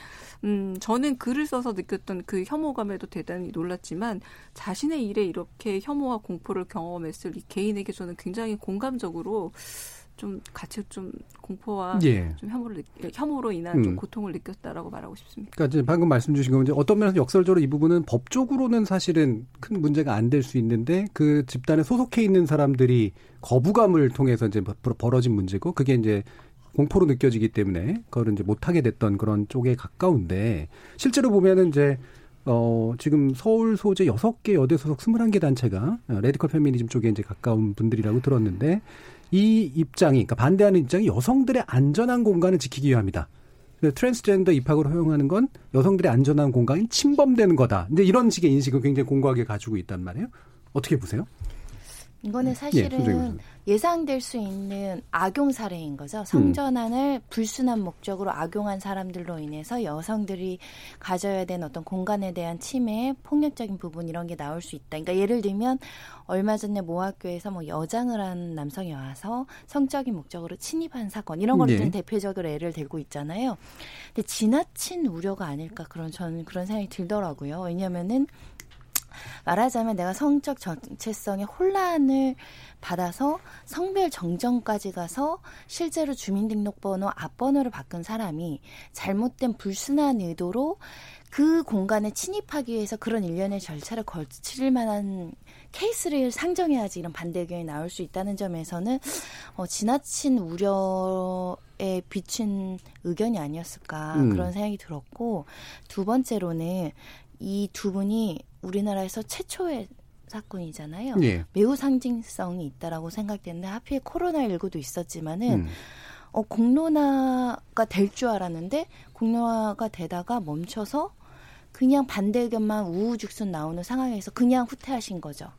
음 저는 글을 써서 느꼈던 그 혐오감에도 대단히 놀랐지만 자신의 일에 이렇게 혐오와 공포를 경험했을 이 개인에게 저는 굉장히 공감적으로 좀 같이 좀 공포와 예. 좀 혐오를 혐오로 인한 음. 좀 고통을 느꼈다라고 말하고 싶습니다. 그러니까 이제 방금 말씀 주신 건 이제 어떤 면에서 역설적으로 이 부분은 법적으로는 사실은 큰 문제가 안 될 수 있는데 그 집단에 소속해 있는 사람들이 거부감을 통해서 이제 벌어진 문제고 그게 이제 공포로 느껴지기 때문에 그걸 이제 못하게 됐던 그런 쪽에 가까운데 실제로 보면은 이제 어, 지금 서울 소재 여섯 개 여대 소속 스물한 개 단체가 radical 페미니즘 쪽에 이제 가까운 분들이라고 들었는데 이 입장이, 그러니까 반대하는 입장이 여성들의 안전한 공간을 지키기 위함이다. 트랜스젠더 입학을 허용하는 건 여성들의 안전한 공간이 침범되는 거다. 근데 이런 식의 인식을 굉장히 공고하게 가지고 있단 말이에요. 어떻게 보세요? 이거는 사실은 예, 예상될 수 있는 악용 사례인 거죠. 성전환을 음. 불순한 목적으로 악용한 사람들로 인해서 여성들이 가져야 되는 어떤 공간에 대한 침해, 폭력적인 부분 이런 게 나올 수 있다. 그러니까 예를 들면 얼마 전에 모 학교에서 뭐 여장을 한 남성이 와서 성적인 목적으로 침입한 사건 이런 거를 네. 대표적으로 예를 들고 있잖아요. 근데 지나친 우려가 아닐까 그런 저는 그런 생각이 들더라고요. 왜냐면은 말하자면 내가 성적 정체성의 혼란을 받아서 성별 정정까지 가서 실제로 주민등록번호 앞번호를 바꾼 사람이 잘못된 불순한 의도로 그 공간에 침입하기 위해서 그런 일련의 절차를 거칠 만한 케이스를 상정해야지 이런 반대 의견이 나올 수 있다는 점에서는 어, 지나친 우려에 비춘 의견이 아니었을까 음. 그런 생각이 들었고 두 번째로는 이 두 분이 우리나라에서 최초의 사건이잖아요. 예. 매우 상징성이 있다라고 생각되는데 하필 코로나19도 있었지만은 음. 어, 공론화가 될 줄 알았는데 공론화가 되다가 멈춰서 그냥 반대 의견만 우후죽순 나오는 상황에서 그냥 후퇴하신 거죠.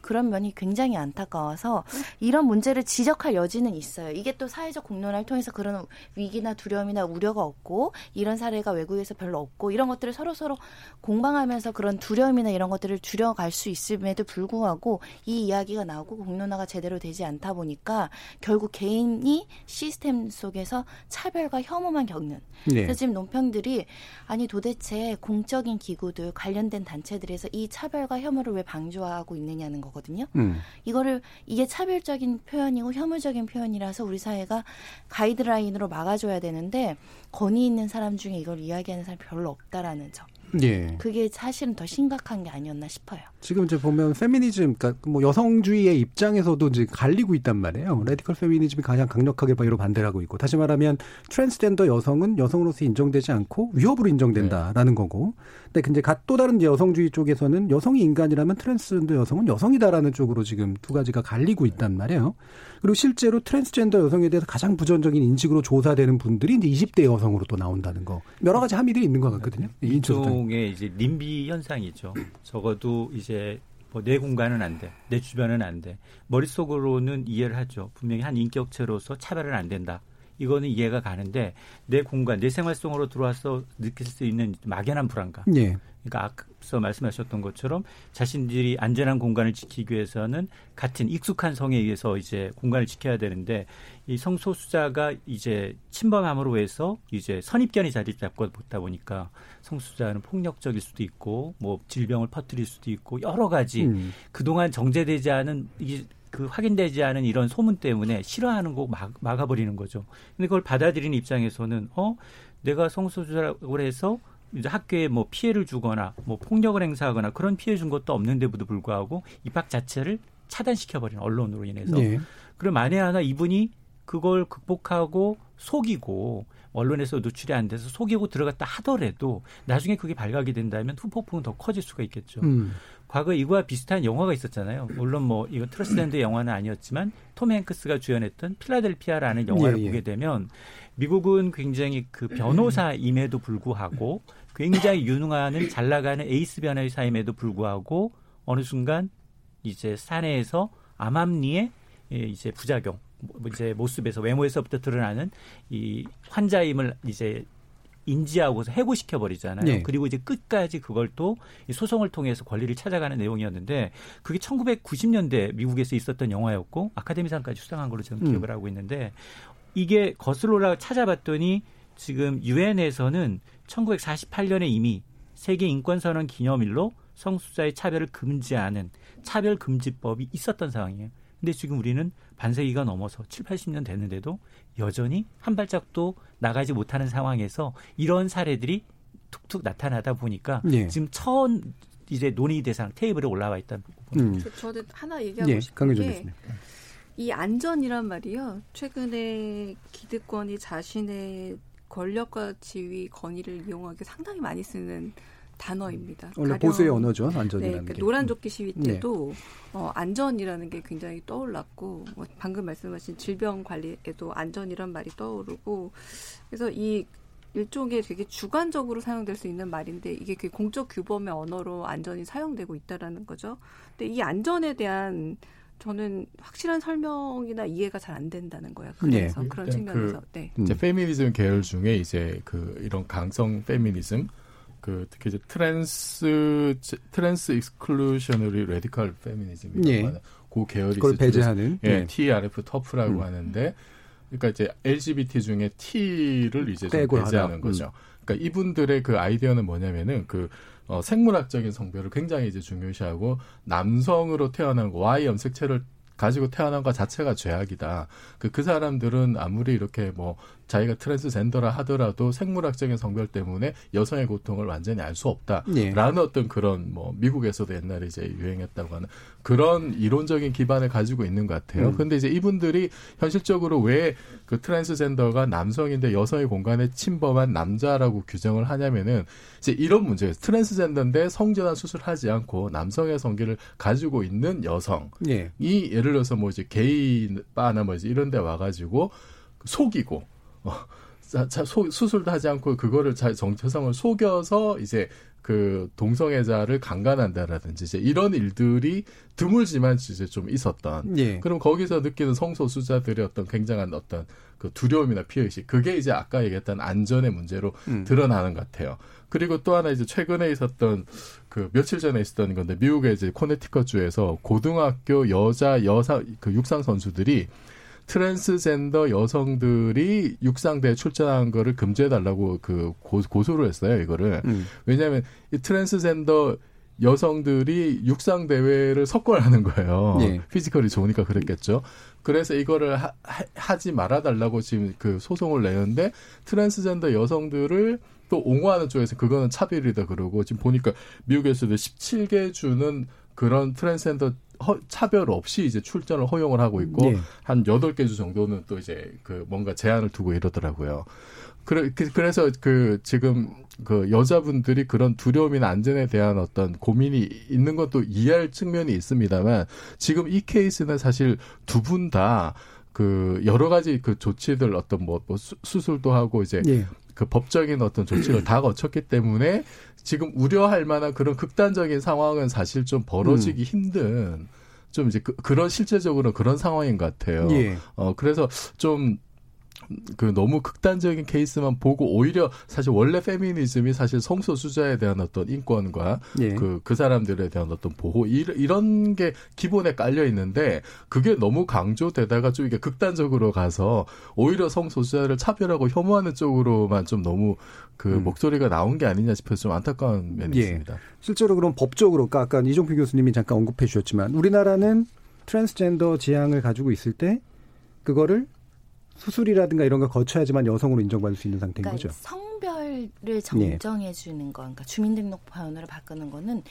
그런 면이 굉장히 안타까워서 이런 문제를 지적할 여지는 있어요. 이게 또 사회적 공론화를 통해서 그런 위기나 두려움이나 우려가 없고 이런 사례가 외국에서 별로 없고 이런 것들을 서로 서로 공방하면서 그런 두려움이나 이런 것들을 줄여갈 수 있음에도 불구하고 이 이야기가 나오고 공론화가 제대로 되지 않다 보니까 결국 개인이 시스템 속에서 차별과 혐오만 겪는. 네. 그래서 지금 논평들이 아니 도대체 공적인 기구들 관련된 단체들에서 이 차별과 혐오를 왜 방조하고 있느냐는 거. 거거든요. 음. 이거를 이게 차별적인 표현이고 혐오적인 표현이라서 우리 사회가 가이드라인으로 막아줘야 되는데 권위 있는 사람 중에 이걸 이야기하는 사람이 별로 없다라는 점. 예. 그게 사실은 더 심각한 게 아니었나 싶어요. 지금 이제 보면 페미니즘, 그러니까 뭐 여성주의의 입장에서도 이제 갈리고 있단 말이에요. radical 페미니즘이 가장 강력하게 바로 반대를 하고 있고, 다시 말하면 트랜스젠더 여성은 여성으로서 인정되지 않고 위협으로 인정된다라는 네. 거고, 근데 근데 또 다른 여성주의 쪽에서는 여성이 인간이라면 트랜스젠더 여성은 여성이다라는 쪽으로 지금 두 가지가 갈리고 있단 말이에요. 그리고 실제로 트랜스젠더 여성에 대해서 가장 부정적인 인식으로 조사되는 분들이 이제 20대 여성으로 또 나온다는 거 여러 가지 함의들이 있는 것 같거든요. 일종의 이제 님비 현상이죠. 적어도 이제 뭐 내 공간은 안 돼, 내 주변은 안 돼. 머릿속으로는 이해를 하죠. 분명히 한 인격체로서 차별은 안 된다. 이거는 이해가 가는데 내 공간, 내 생활 속으로 들어와서 느낄 수 있는 막연한 불안감. 예. 그러니까 앞서 말씀하셨던 것처럼 자신들이 안전한 공간을 지키기 위해서는 같은 익숙한 성에 의해서 이제 공간을 지켜야 되는데 이 성소수자가 이제 침범함으로 해서 이제 선입견이 자리 잡고 보다 보니까 성소수자는 폭력적일 수도 있고 뭐 질병을 퍼뜨릴 수도 있고 여러 가지 음. 그동안 정제되지 않은 이그 확인되지 않은 이런 소문 때문에 싫어하는 거 막, 막아버리는 거죠. 근데 그걸 받아들이는 입장에서는 어 내가 성소수자라고 해서 이제 학교에 뭐 피해를 주거나 뭐 폭력을 행사하거나 그런 피해 준 것도 없는데도 불구하고 입학 자체를 차단시켜버리는 언론으로 인해서. 네. 그럼 만에 하나 이분이 그걸 극복하고 속이고 언론에서 노출이 안 돼서 속이고 들어갔다 하더라도 나중에 그게 발각이 된다면 후폭풍은 더 커질 수가 있겠죠. 음. 과거 이거와 비슷한 영화가 있었잖아요. 물론 뭐 이거 트랜스젠더 영화는 아니었지만 톰 행크스가 주연했던 필라델피아라는 영화를 예, 예. 보게 되면 미국은 굉장히 그 변호사임에도 불구하고 굉장히 유능한 잘 나가는 에이스 변호사임에도 불구하고 어느 순간 이제 사내에서 암암리의 이제 부작용 뭐 이제 모습에서 외모에서부터 드러나는 이 환자임을 이제 인지하고서 해고시켜 버리잖아요. 네. 그리고 이제 끝까지 그걸 또 소송을 통해서 권리를 찾아가는 내용이었는데 그게 1990년대 미국에서 있었던 영화였고 아카데미상까지 수상한 걸로 저는 음. 기억을 하고 있는데 이게 거슬러 찾아봤더니 지금 유엔에서는 1948년에 이미 세계 인권선언 기념일로 성수자의 차별을 금지하는 차별금지법이 있었던 상황이에요. 근데 지금 우리는 반세기가 넘어서 7, 80년 됐는데도 여전히 한 발짝도 나가지 못하는 상황에서 이런 사례들이 툭툭 나타나다 보니까 예. 지금 처음 이제 논의 대상 테이블에 올라와 있다는 부분. 음. 저는 하나 얘기하고 예, 싶은 게 이 안전이란 말이요. 최근에 기득권이 자신의 권력과 지위, 권위를 이용하기 상당히 많이 쓰는 단어입니다. 원래 보수의 언어죠, 안전이라는 네, 그러니까 노란 조끼 시위 네. 때도 네. 어, 안전이라는 게 굉장히 떠올랐고 뭐 방금 말씀하신 질병 관리에도 안전이란 말이 떠오르고 그래서 이 일종의 되게 주관적으로 사용될 수 있는 말인데 이게 그 공적 규범의 언어로 안전이 사용되고 있다라는 거죠. 근데 이 안전에 대한 저는 확실한 설명이나 이해가 잘 안 된다는 거예요. 그래서 네. 그런 측면에서. 그, 네. 이제 페미니즘 계열 중에 이제 그 이런 강성 페미니즘 그 특히 이제 trans trans exclusionary radical feminism이라고 예. 하는 그 계열이 그걸 배제하는 예, 예. TERF TERF라고 음. 하는데 그러니까 이제 LGBT 중에 T를 이제 좀 배제하는 음. 거죠. 그러니까 이분들의 그 아이디어는 뭐냐면은 그 어, 생물학적인 성별을 굉장히 이제 중요시하고 남성으로 태어난 Y 염색체를 가지고 태어난 것 자체가 죄악이다. 그, 그 사람들은 아무리 이렇게 뭐 자기가 트랜스젠더라 하더라도 생물학적인 성별 때문에 여성의 고통을 완전히 알 수 없다라는 예. 어떤 그런 뭐 미국에서도 옛날에 이제 유행했다고 하는 그런 이론적인 기반을 가지고 있는 것 같아요. 음. 근데 이제 이분들이 현실적으로 왜 그 트랜스젠더가 남성인데 여성의 공간에 침범한 남자라고 규정을 하냐면은 이제 이런 문제예요. 트랜스젠더인데 성전환 수술하지 않고 남성의 성기를 가지고 있는 여성이 예. 예를 들어서 뭐 이제 게이 바나 뭐 이제 이런 데 와가지고 속이고 어, 자, 자, 소, 수술도 하지 않고 그거를 자, 정체성을 속여서 이제 그 동성애자를 강간한다라든지 이제 이런 일들이 드물지만 이제 좀 있었던. 예. 그럼 거기서 느끼는 성소수자들의 어떤 굉장한 어떤 그 두려움이나 피해의식 그게 이제 아까 얘기했던 안전의 문제로 음. 드러나는 것 같아요. 그리고 또 하나 이제 최근에 있었던 그 며칠 전에 있었던 건데 미국의 이제 코네티컷 주에서 고등학교 여자 여사 그 육상 선수들이 트랜스젠더 여성들이 육상대에 출전한 거를 금지해달라고 그 고, 고소를 했어요, 이거를. 음. 왜냐하면 이 트랜스젠더 여성들이 육상 대회를 석권하는 거예요. 예. physical이 좋으니까 그랬겠죠. 그래서 이거를 하, 하지 말아달라고 지금 그 소송을 내는데 트랜스젠더 여성들을 또 옹호하는 쪽에서 그거는 차별이다 그러고 지금 보니까 미국에서도 17개 주는 그런 트랜스젠더 허, 차별 없이 이제 출전을 허용을 하고 있고 네. 한 여덟 개 주 정도는 또 이제 그 뭔가 제한을 두고 이러더라고요. 그래, 그, 그래서 그 지금 그 여자분들이 그런 두려움이나 안전에 대한 어떤 고민이 있는 것도 이해할 측면이 있습니다만 지금 이 케이스는 사실 두 분 다 그 여러 가지 그 조치들 어떤 뭐, 뭐 수, 술도 하고 이제 예. 그 법적인 어떤 조치를 다 거쳤기 때문에 지금 우려할 만한 그런 극단적인 상황은 사실 좀 벌어지기 음. 힘든 좀 이제 그, 그런 실제적으로 그런 상황인 것 같아요. 예. 어 그래서 좀 그 너무 극단적인 케이스만 보고 오히려 사실 원래 페미니즘이 사실 성소수자에 대한 어떤 인권과 예. 그, 그 사람들에 대한 어떤 보호 이런 게 기본에 깔려 있는데 그게 너무 강조되다가 좀 이게 극단적으로 가서 오히려 성소수자를 차별하고 혐오하는 쪽으로만 좀 너무 그 음. 목소리가 나온 게 아니냐 싶어서 좀 안타까운 면이 예. 있습니다. 실제로 그럼 법적으로 아까 이종필 교수님이 잠깐 언급해 주셨지만 우리나라는 트랜스젠더 지향을 가지고 있을 때 그거를 수술이라든가 이런 걸 거쳐야지만 여성으로 인정받을 수 있는 상태인 그러니까 거죠. 성별을 정정해 주는 거, 그러니까 주민등록번호를 바꾸는 거는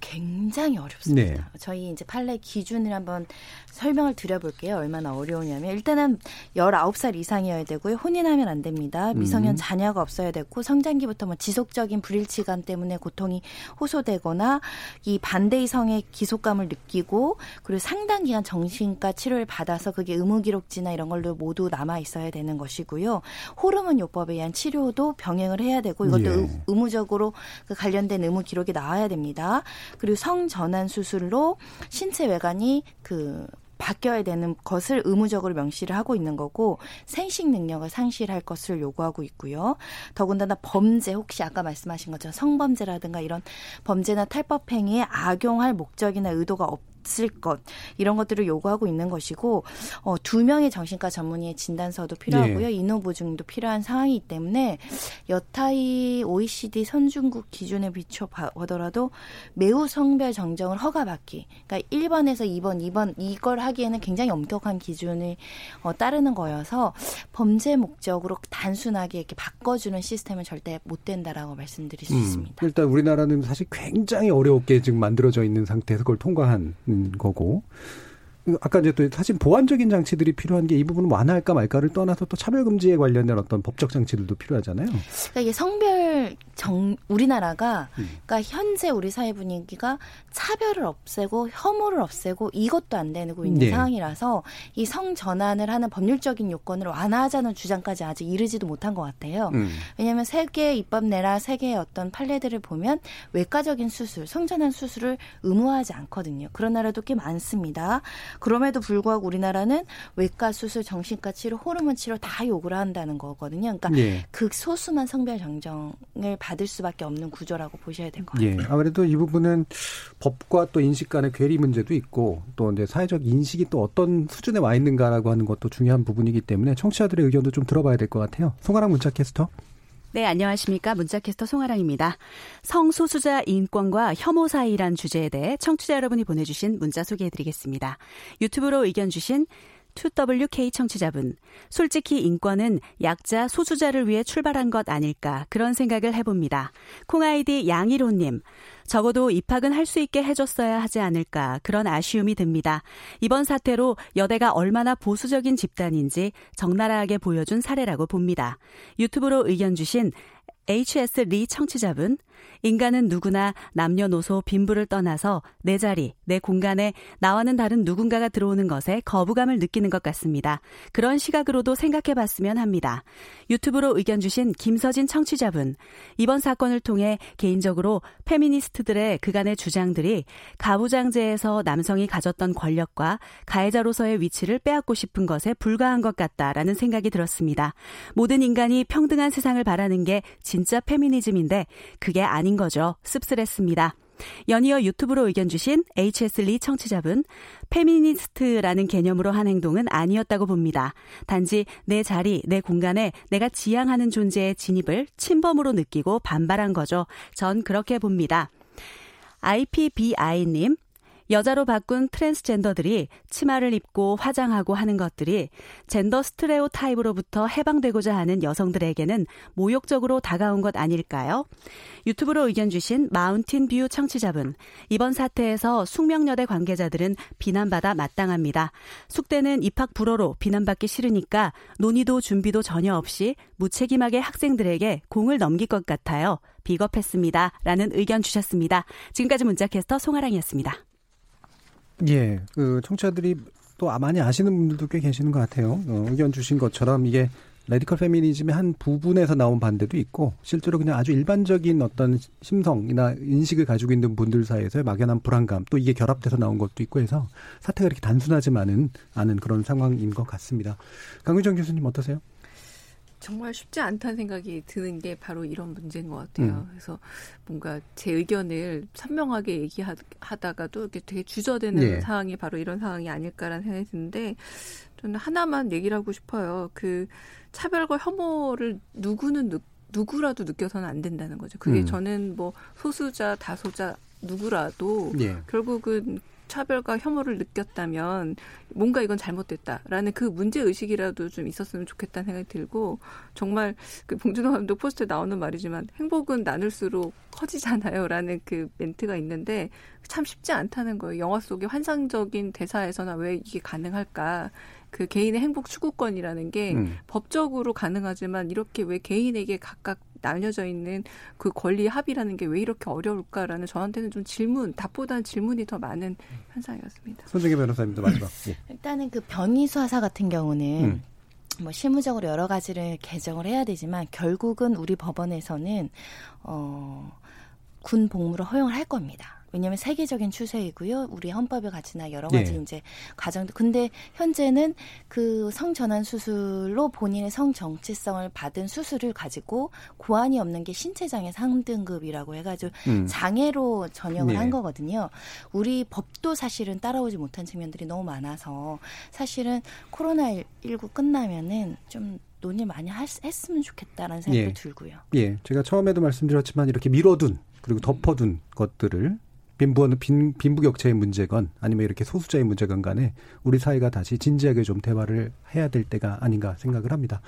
굉장히 어렵습니다. 네. 저희 이제 판례 기준을 한번 설명을 드려볼게요. 얼마나 어려우냐면 일단은 19살 이상이어야 되고요. 혼인하면 안 됩니다. 미성년 음. 자녀가 없어야 되고 성장기부터 뭐 지속적인 불일치감 때문에 고통이 호소되거나 이 반대 이성의 기속감을 느끼고 그리고 상당 기간 정신과 치료를 받아서 그게 의무기록지나 이런 걸로 모두 남아 있어야 되는 것이고요. 호르몬 요법에 의한 치료도 병행을 해야 되고 이것도 예. 의무적으로 그 관련된 의무 기록이 나와야 됩니다. 그리고 성전환 수술로 신체 외관이 그 바뀌어야 되는 것을 의무적으로 명시를 하고 있는 거고 생식 능력을 상실할 것을 요구하고 있고요. 더군다나 범죄 혹시 아까 말씀하신 것처럼 성범죄라든가 이런 범죄나 탈법 행위에 악용할 목적이나 의도가 없 없을 것 이런 것들을 요구하고 있는 것이고 어, 두 명의 정신과 전문의의 진단서도 필요하고요. 네. 인후 보증도 필요한 상황이기 때문에 여타이 OECD 선진국 기준에 비춰 보더라도 매우 성별 정정을 허가받기. 그러니까 1번에서 2번, 2번 이걸 하기에는 굉장히 엄격한 기준을 어, 따르는 거여서 범죄 목적으로 단순하게 이렇게 바꿔주는 시스템은 절대 못 된다라고 말씀드릴 수 음, 있습니다. 일단 우리나라는 사실 굉장히 어렵게 지금 만들어져 있는 상태에서 그걸 통과한 거고 아까 이제 또 사실 보완적인 장치들이 필요한 게 이 부분을 완화할까 말까를 떠나서 또 차별 금지에 관련된 어떤 법적 장치들도 필요하잖아요. 그러니까 이게 성별 정 우리나라가 음. 그러니까 현재 우리 사회 분위기가 차별을 없애고 혐오를 없애고 이것도 안 되고 있는 네. 상황이라서 이 성 전환을 하는 법률적인 요건을 완화하자는 주장까지 아직 이르지도 못한 것 같아요. 음. 왜냐하면 세계 입법 내라 세계의 어떤 판례들을 보면 외과적인 수술, 성 전환 수술을 의무화하지 않거든요. 그런 나라도 꽤 많습니다. 그럼에도 불구하고 우리나라는 외과 수술, 정신과 치료, 호르몬 치료 다 요구를 한다는 거거든요. 그러니까 네. 극소수만 성별 정정을 받을 수밖에 없는 구조라고 보셔야 될 것 같아요. 예. 아무래도 이 부분은 법과 또 인식 간의 괴리 문제도 있고 또 이제 사회적 인식이 또 어떤 수준에 와 있는가라고 하는 것도 중요한 부분이기 때문에 청취자들의 의견도 좀 들어봐야 될 것 같아요. 송아랑 문자 캐스터. 네, 안녕하십니까. 문자캐스터 송아랑입니다. 성소수자 인권과 혐오 사이란 주제에 대해 청취자 여러분이 보내주신 문자 소개해드리겠습니다. 유튜브로 의견 주신 2WK 청취자분. 솔직히 인권은 약자 소수자를 위해 출발한 것 아닐까 그런 생각을 해봅니다. 콩아이디 양일호님. 적어도 입학은 할 수 있게 해줬어야 하지 않을까 그런 아쉬움이 듭니다. 이번 사태로 여대가 얼마나 보수적인 집단인지 적나라하게 보여준 사례라고 봅니다. 유튜브로 의견 주신 HS 리 청취자분, 인간은 누구나 남녀노소 빈부를 떠나서 내 자리, 내 공간에 나와는 다른 누군가가 들어오는 것에 거부감을 느끼는 것 같습니다. 그런 시각으로도 생각해 봤으면 합니다. 유튜브로 의견 주신 김서진 청취자분, 이번 사건을 통해 개인적으로 페미니스트들의 그간의 주장들이 가부장제에서 남성이 가졌던 권력과 가해자로서의 위치를 빼앗고 싶은 것에 불과한 것 같다라는 생각이 들었습니다. 모든 인간이 평등한 세상을 바라는 게 진짜 페미니즘인데 그게 아닌 거죠. 씁쓸했습니다. 연이어 유튜브로 의견 주신 HS 리 청취자분, 페미니스트라는 개념으로 한 행동은 아니었다고 봅니다. 단지 내 자리, 내 공간에 내가 지양하는 존재의 진입을 침범으로 느끼고 반발한 거죠. 전 그렇게 봅니다. IPBI님, 여자로 바꾼 트랜스젠더들이 치마를 입고 화장하고 하는 것들이 젠더 stereotype으로부터 해방되고자 하는 여성들에게는 모욕적으로 다가온 것 아닐까요? 유튜브로 의견 주신 마운틴 뷰 청취자분, 이번 사태에서 숙명여대 관계자들은 비난받아 마땅합니다. 숙대는 입학 불허로 비난받기 싫으니까 논의도 준비도 전혀 없이 무책임하게 학생들에게 공을 넘길 것 같아요. 비겁했습니다. 라는 의견 주셨습니다. 지금까지 문자캐스터 송아랑이었습니다. 예, 그 청취자들이 또 많이 아시는 분들도 꽤 계시는 것 같아요. 어, 의견 주신 것처럼 이게 radical 페미니즘의 한 부분에서 나온 반대도 있고 실제로 그냥 아주 일반적인 어떤 심성이나 인식을 가지고 있는 분들 사이에서의 막연한 불안감 또 이게 결합돼서 나온 것도 있고 해서 사태가 이렇게 단순하지만은 않은 그런 상황인 것 같습니다. 강유정 교수님 어떠세요? 정말 쉽지 않다는 생각이 드는 게 바로 이런 문제인 것 같아요. 음. 그래서 뭔가 제 의견을 선명하게 얘기하다가도 이렇게 되게 주저되는 네. 상황이 바로 이런 상황이 아닐까라는 생각이 드는데 저는 하나만 얘기를 하고 싶어요. 그 차별과 혐오를 누구는 느, 누구라도 느껴서는 안 된다는 거죠. 그게 음. 저는 뭐 소수자, 다소자 누구라도 네. 결국은 차별과 혐오를 느꼈다면 뭔가 이건 잘못됐다라는 그 문제 의식이라도 좀 있었으면 좋겠다는 생각이 들고 정말 그 봉준호 감독 포스터에 나오는 말이지만 행복은 나눌수록 커지잖아요라는 그 멘트가 있는데 참 쉽지 않다는 거예요. 영화 속의 환상적인 대사에서나 왜 이게 가능할까? 그 개인의 행복 추구권이라는 게 음. 법적으로 가능하지만 이렇게 왜 개인에게 각각 나뉘어져 있는 그 권리 합의라는 게 왜 이렇게 어려울까라는 저한테는 좀 질문, 답보다는 질문이 더 많은 현상이었습니다. 손정혜 변호사님도 마지막. 예. 일단은 그 변희수 하사 같은 경우는 음. 뭐 실무적으로 여러 가지를 개정을 해야 되지만 결국은 우리 법원에서는 어 군 복무를 허용을 할 겁니다. 왜냐하면 세계적인 추세이고요. 우리 헌법의 가치나 여러 가지 네. 이제 과정도 근데 현재는 그 성전환 수술로 본인의 성 정체성을 받은 수술을 가지고 고안이 없는 게 신체 장애 3등급이라고 해가지고 음. 장애로 전형을 네. 한 거거든요. 우리 법도 사실은 따라오지 못한 측면들이 너무 많아서 사실은 코로나 19 끝나면은 좀 논의 많이 했으면 좋겠다라는 생각도 예. 들고요. 예, 제가 처음에도 말씀드렸지만 이렇게 미뤄둔 그리고 덮어둔 것들을 빈부 빈, 빈부격차의 문제건 아니면 이렇게 소수자의 문제건 간에 우리 사회가 다시 진지하게 좀 대화를 해야 될 때가 아닌가 생각을 합니다.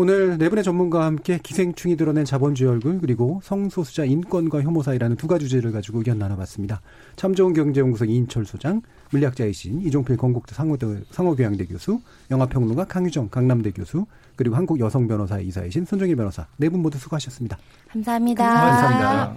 오늘 네 분의 전문가와 함께 기생충이 드러낸 자본주의 얼굴 그리고 성소수자 인권과 혐오 사이라는 두 가지 주제를 가지고 의견 나눠봤습니다. 참 좋은 경제연구소 이인철 소장, 물리학자이신 이종필 건국대 상호대, 상호교양대 교수, 영화평론가 강유정 강남대 교수, 그리고 한국 여성 변호사 이사이신 손정희 변호사 네 분 모두 수고하셨습니다. 감사합니다. 감사합니다.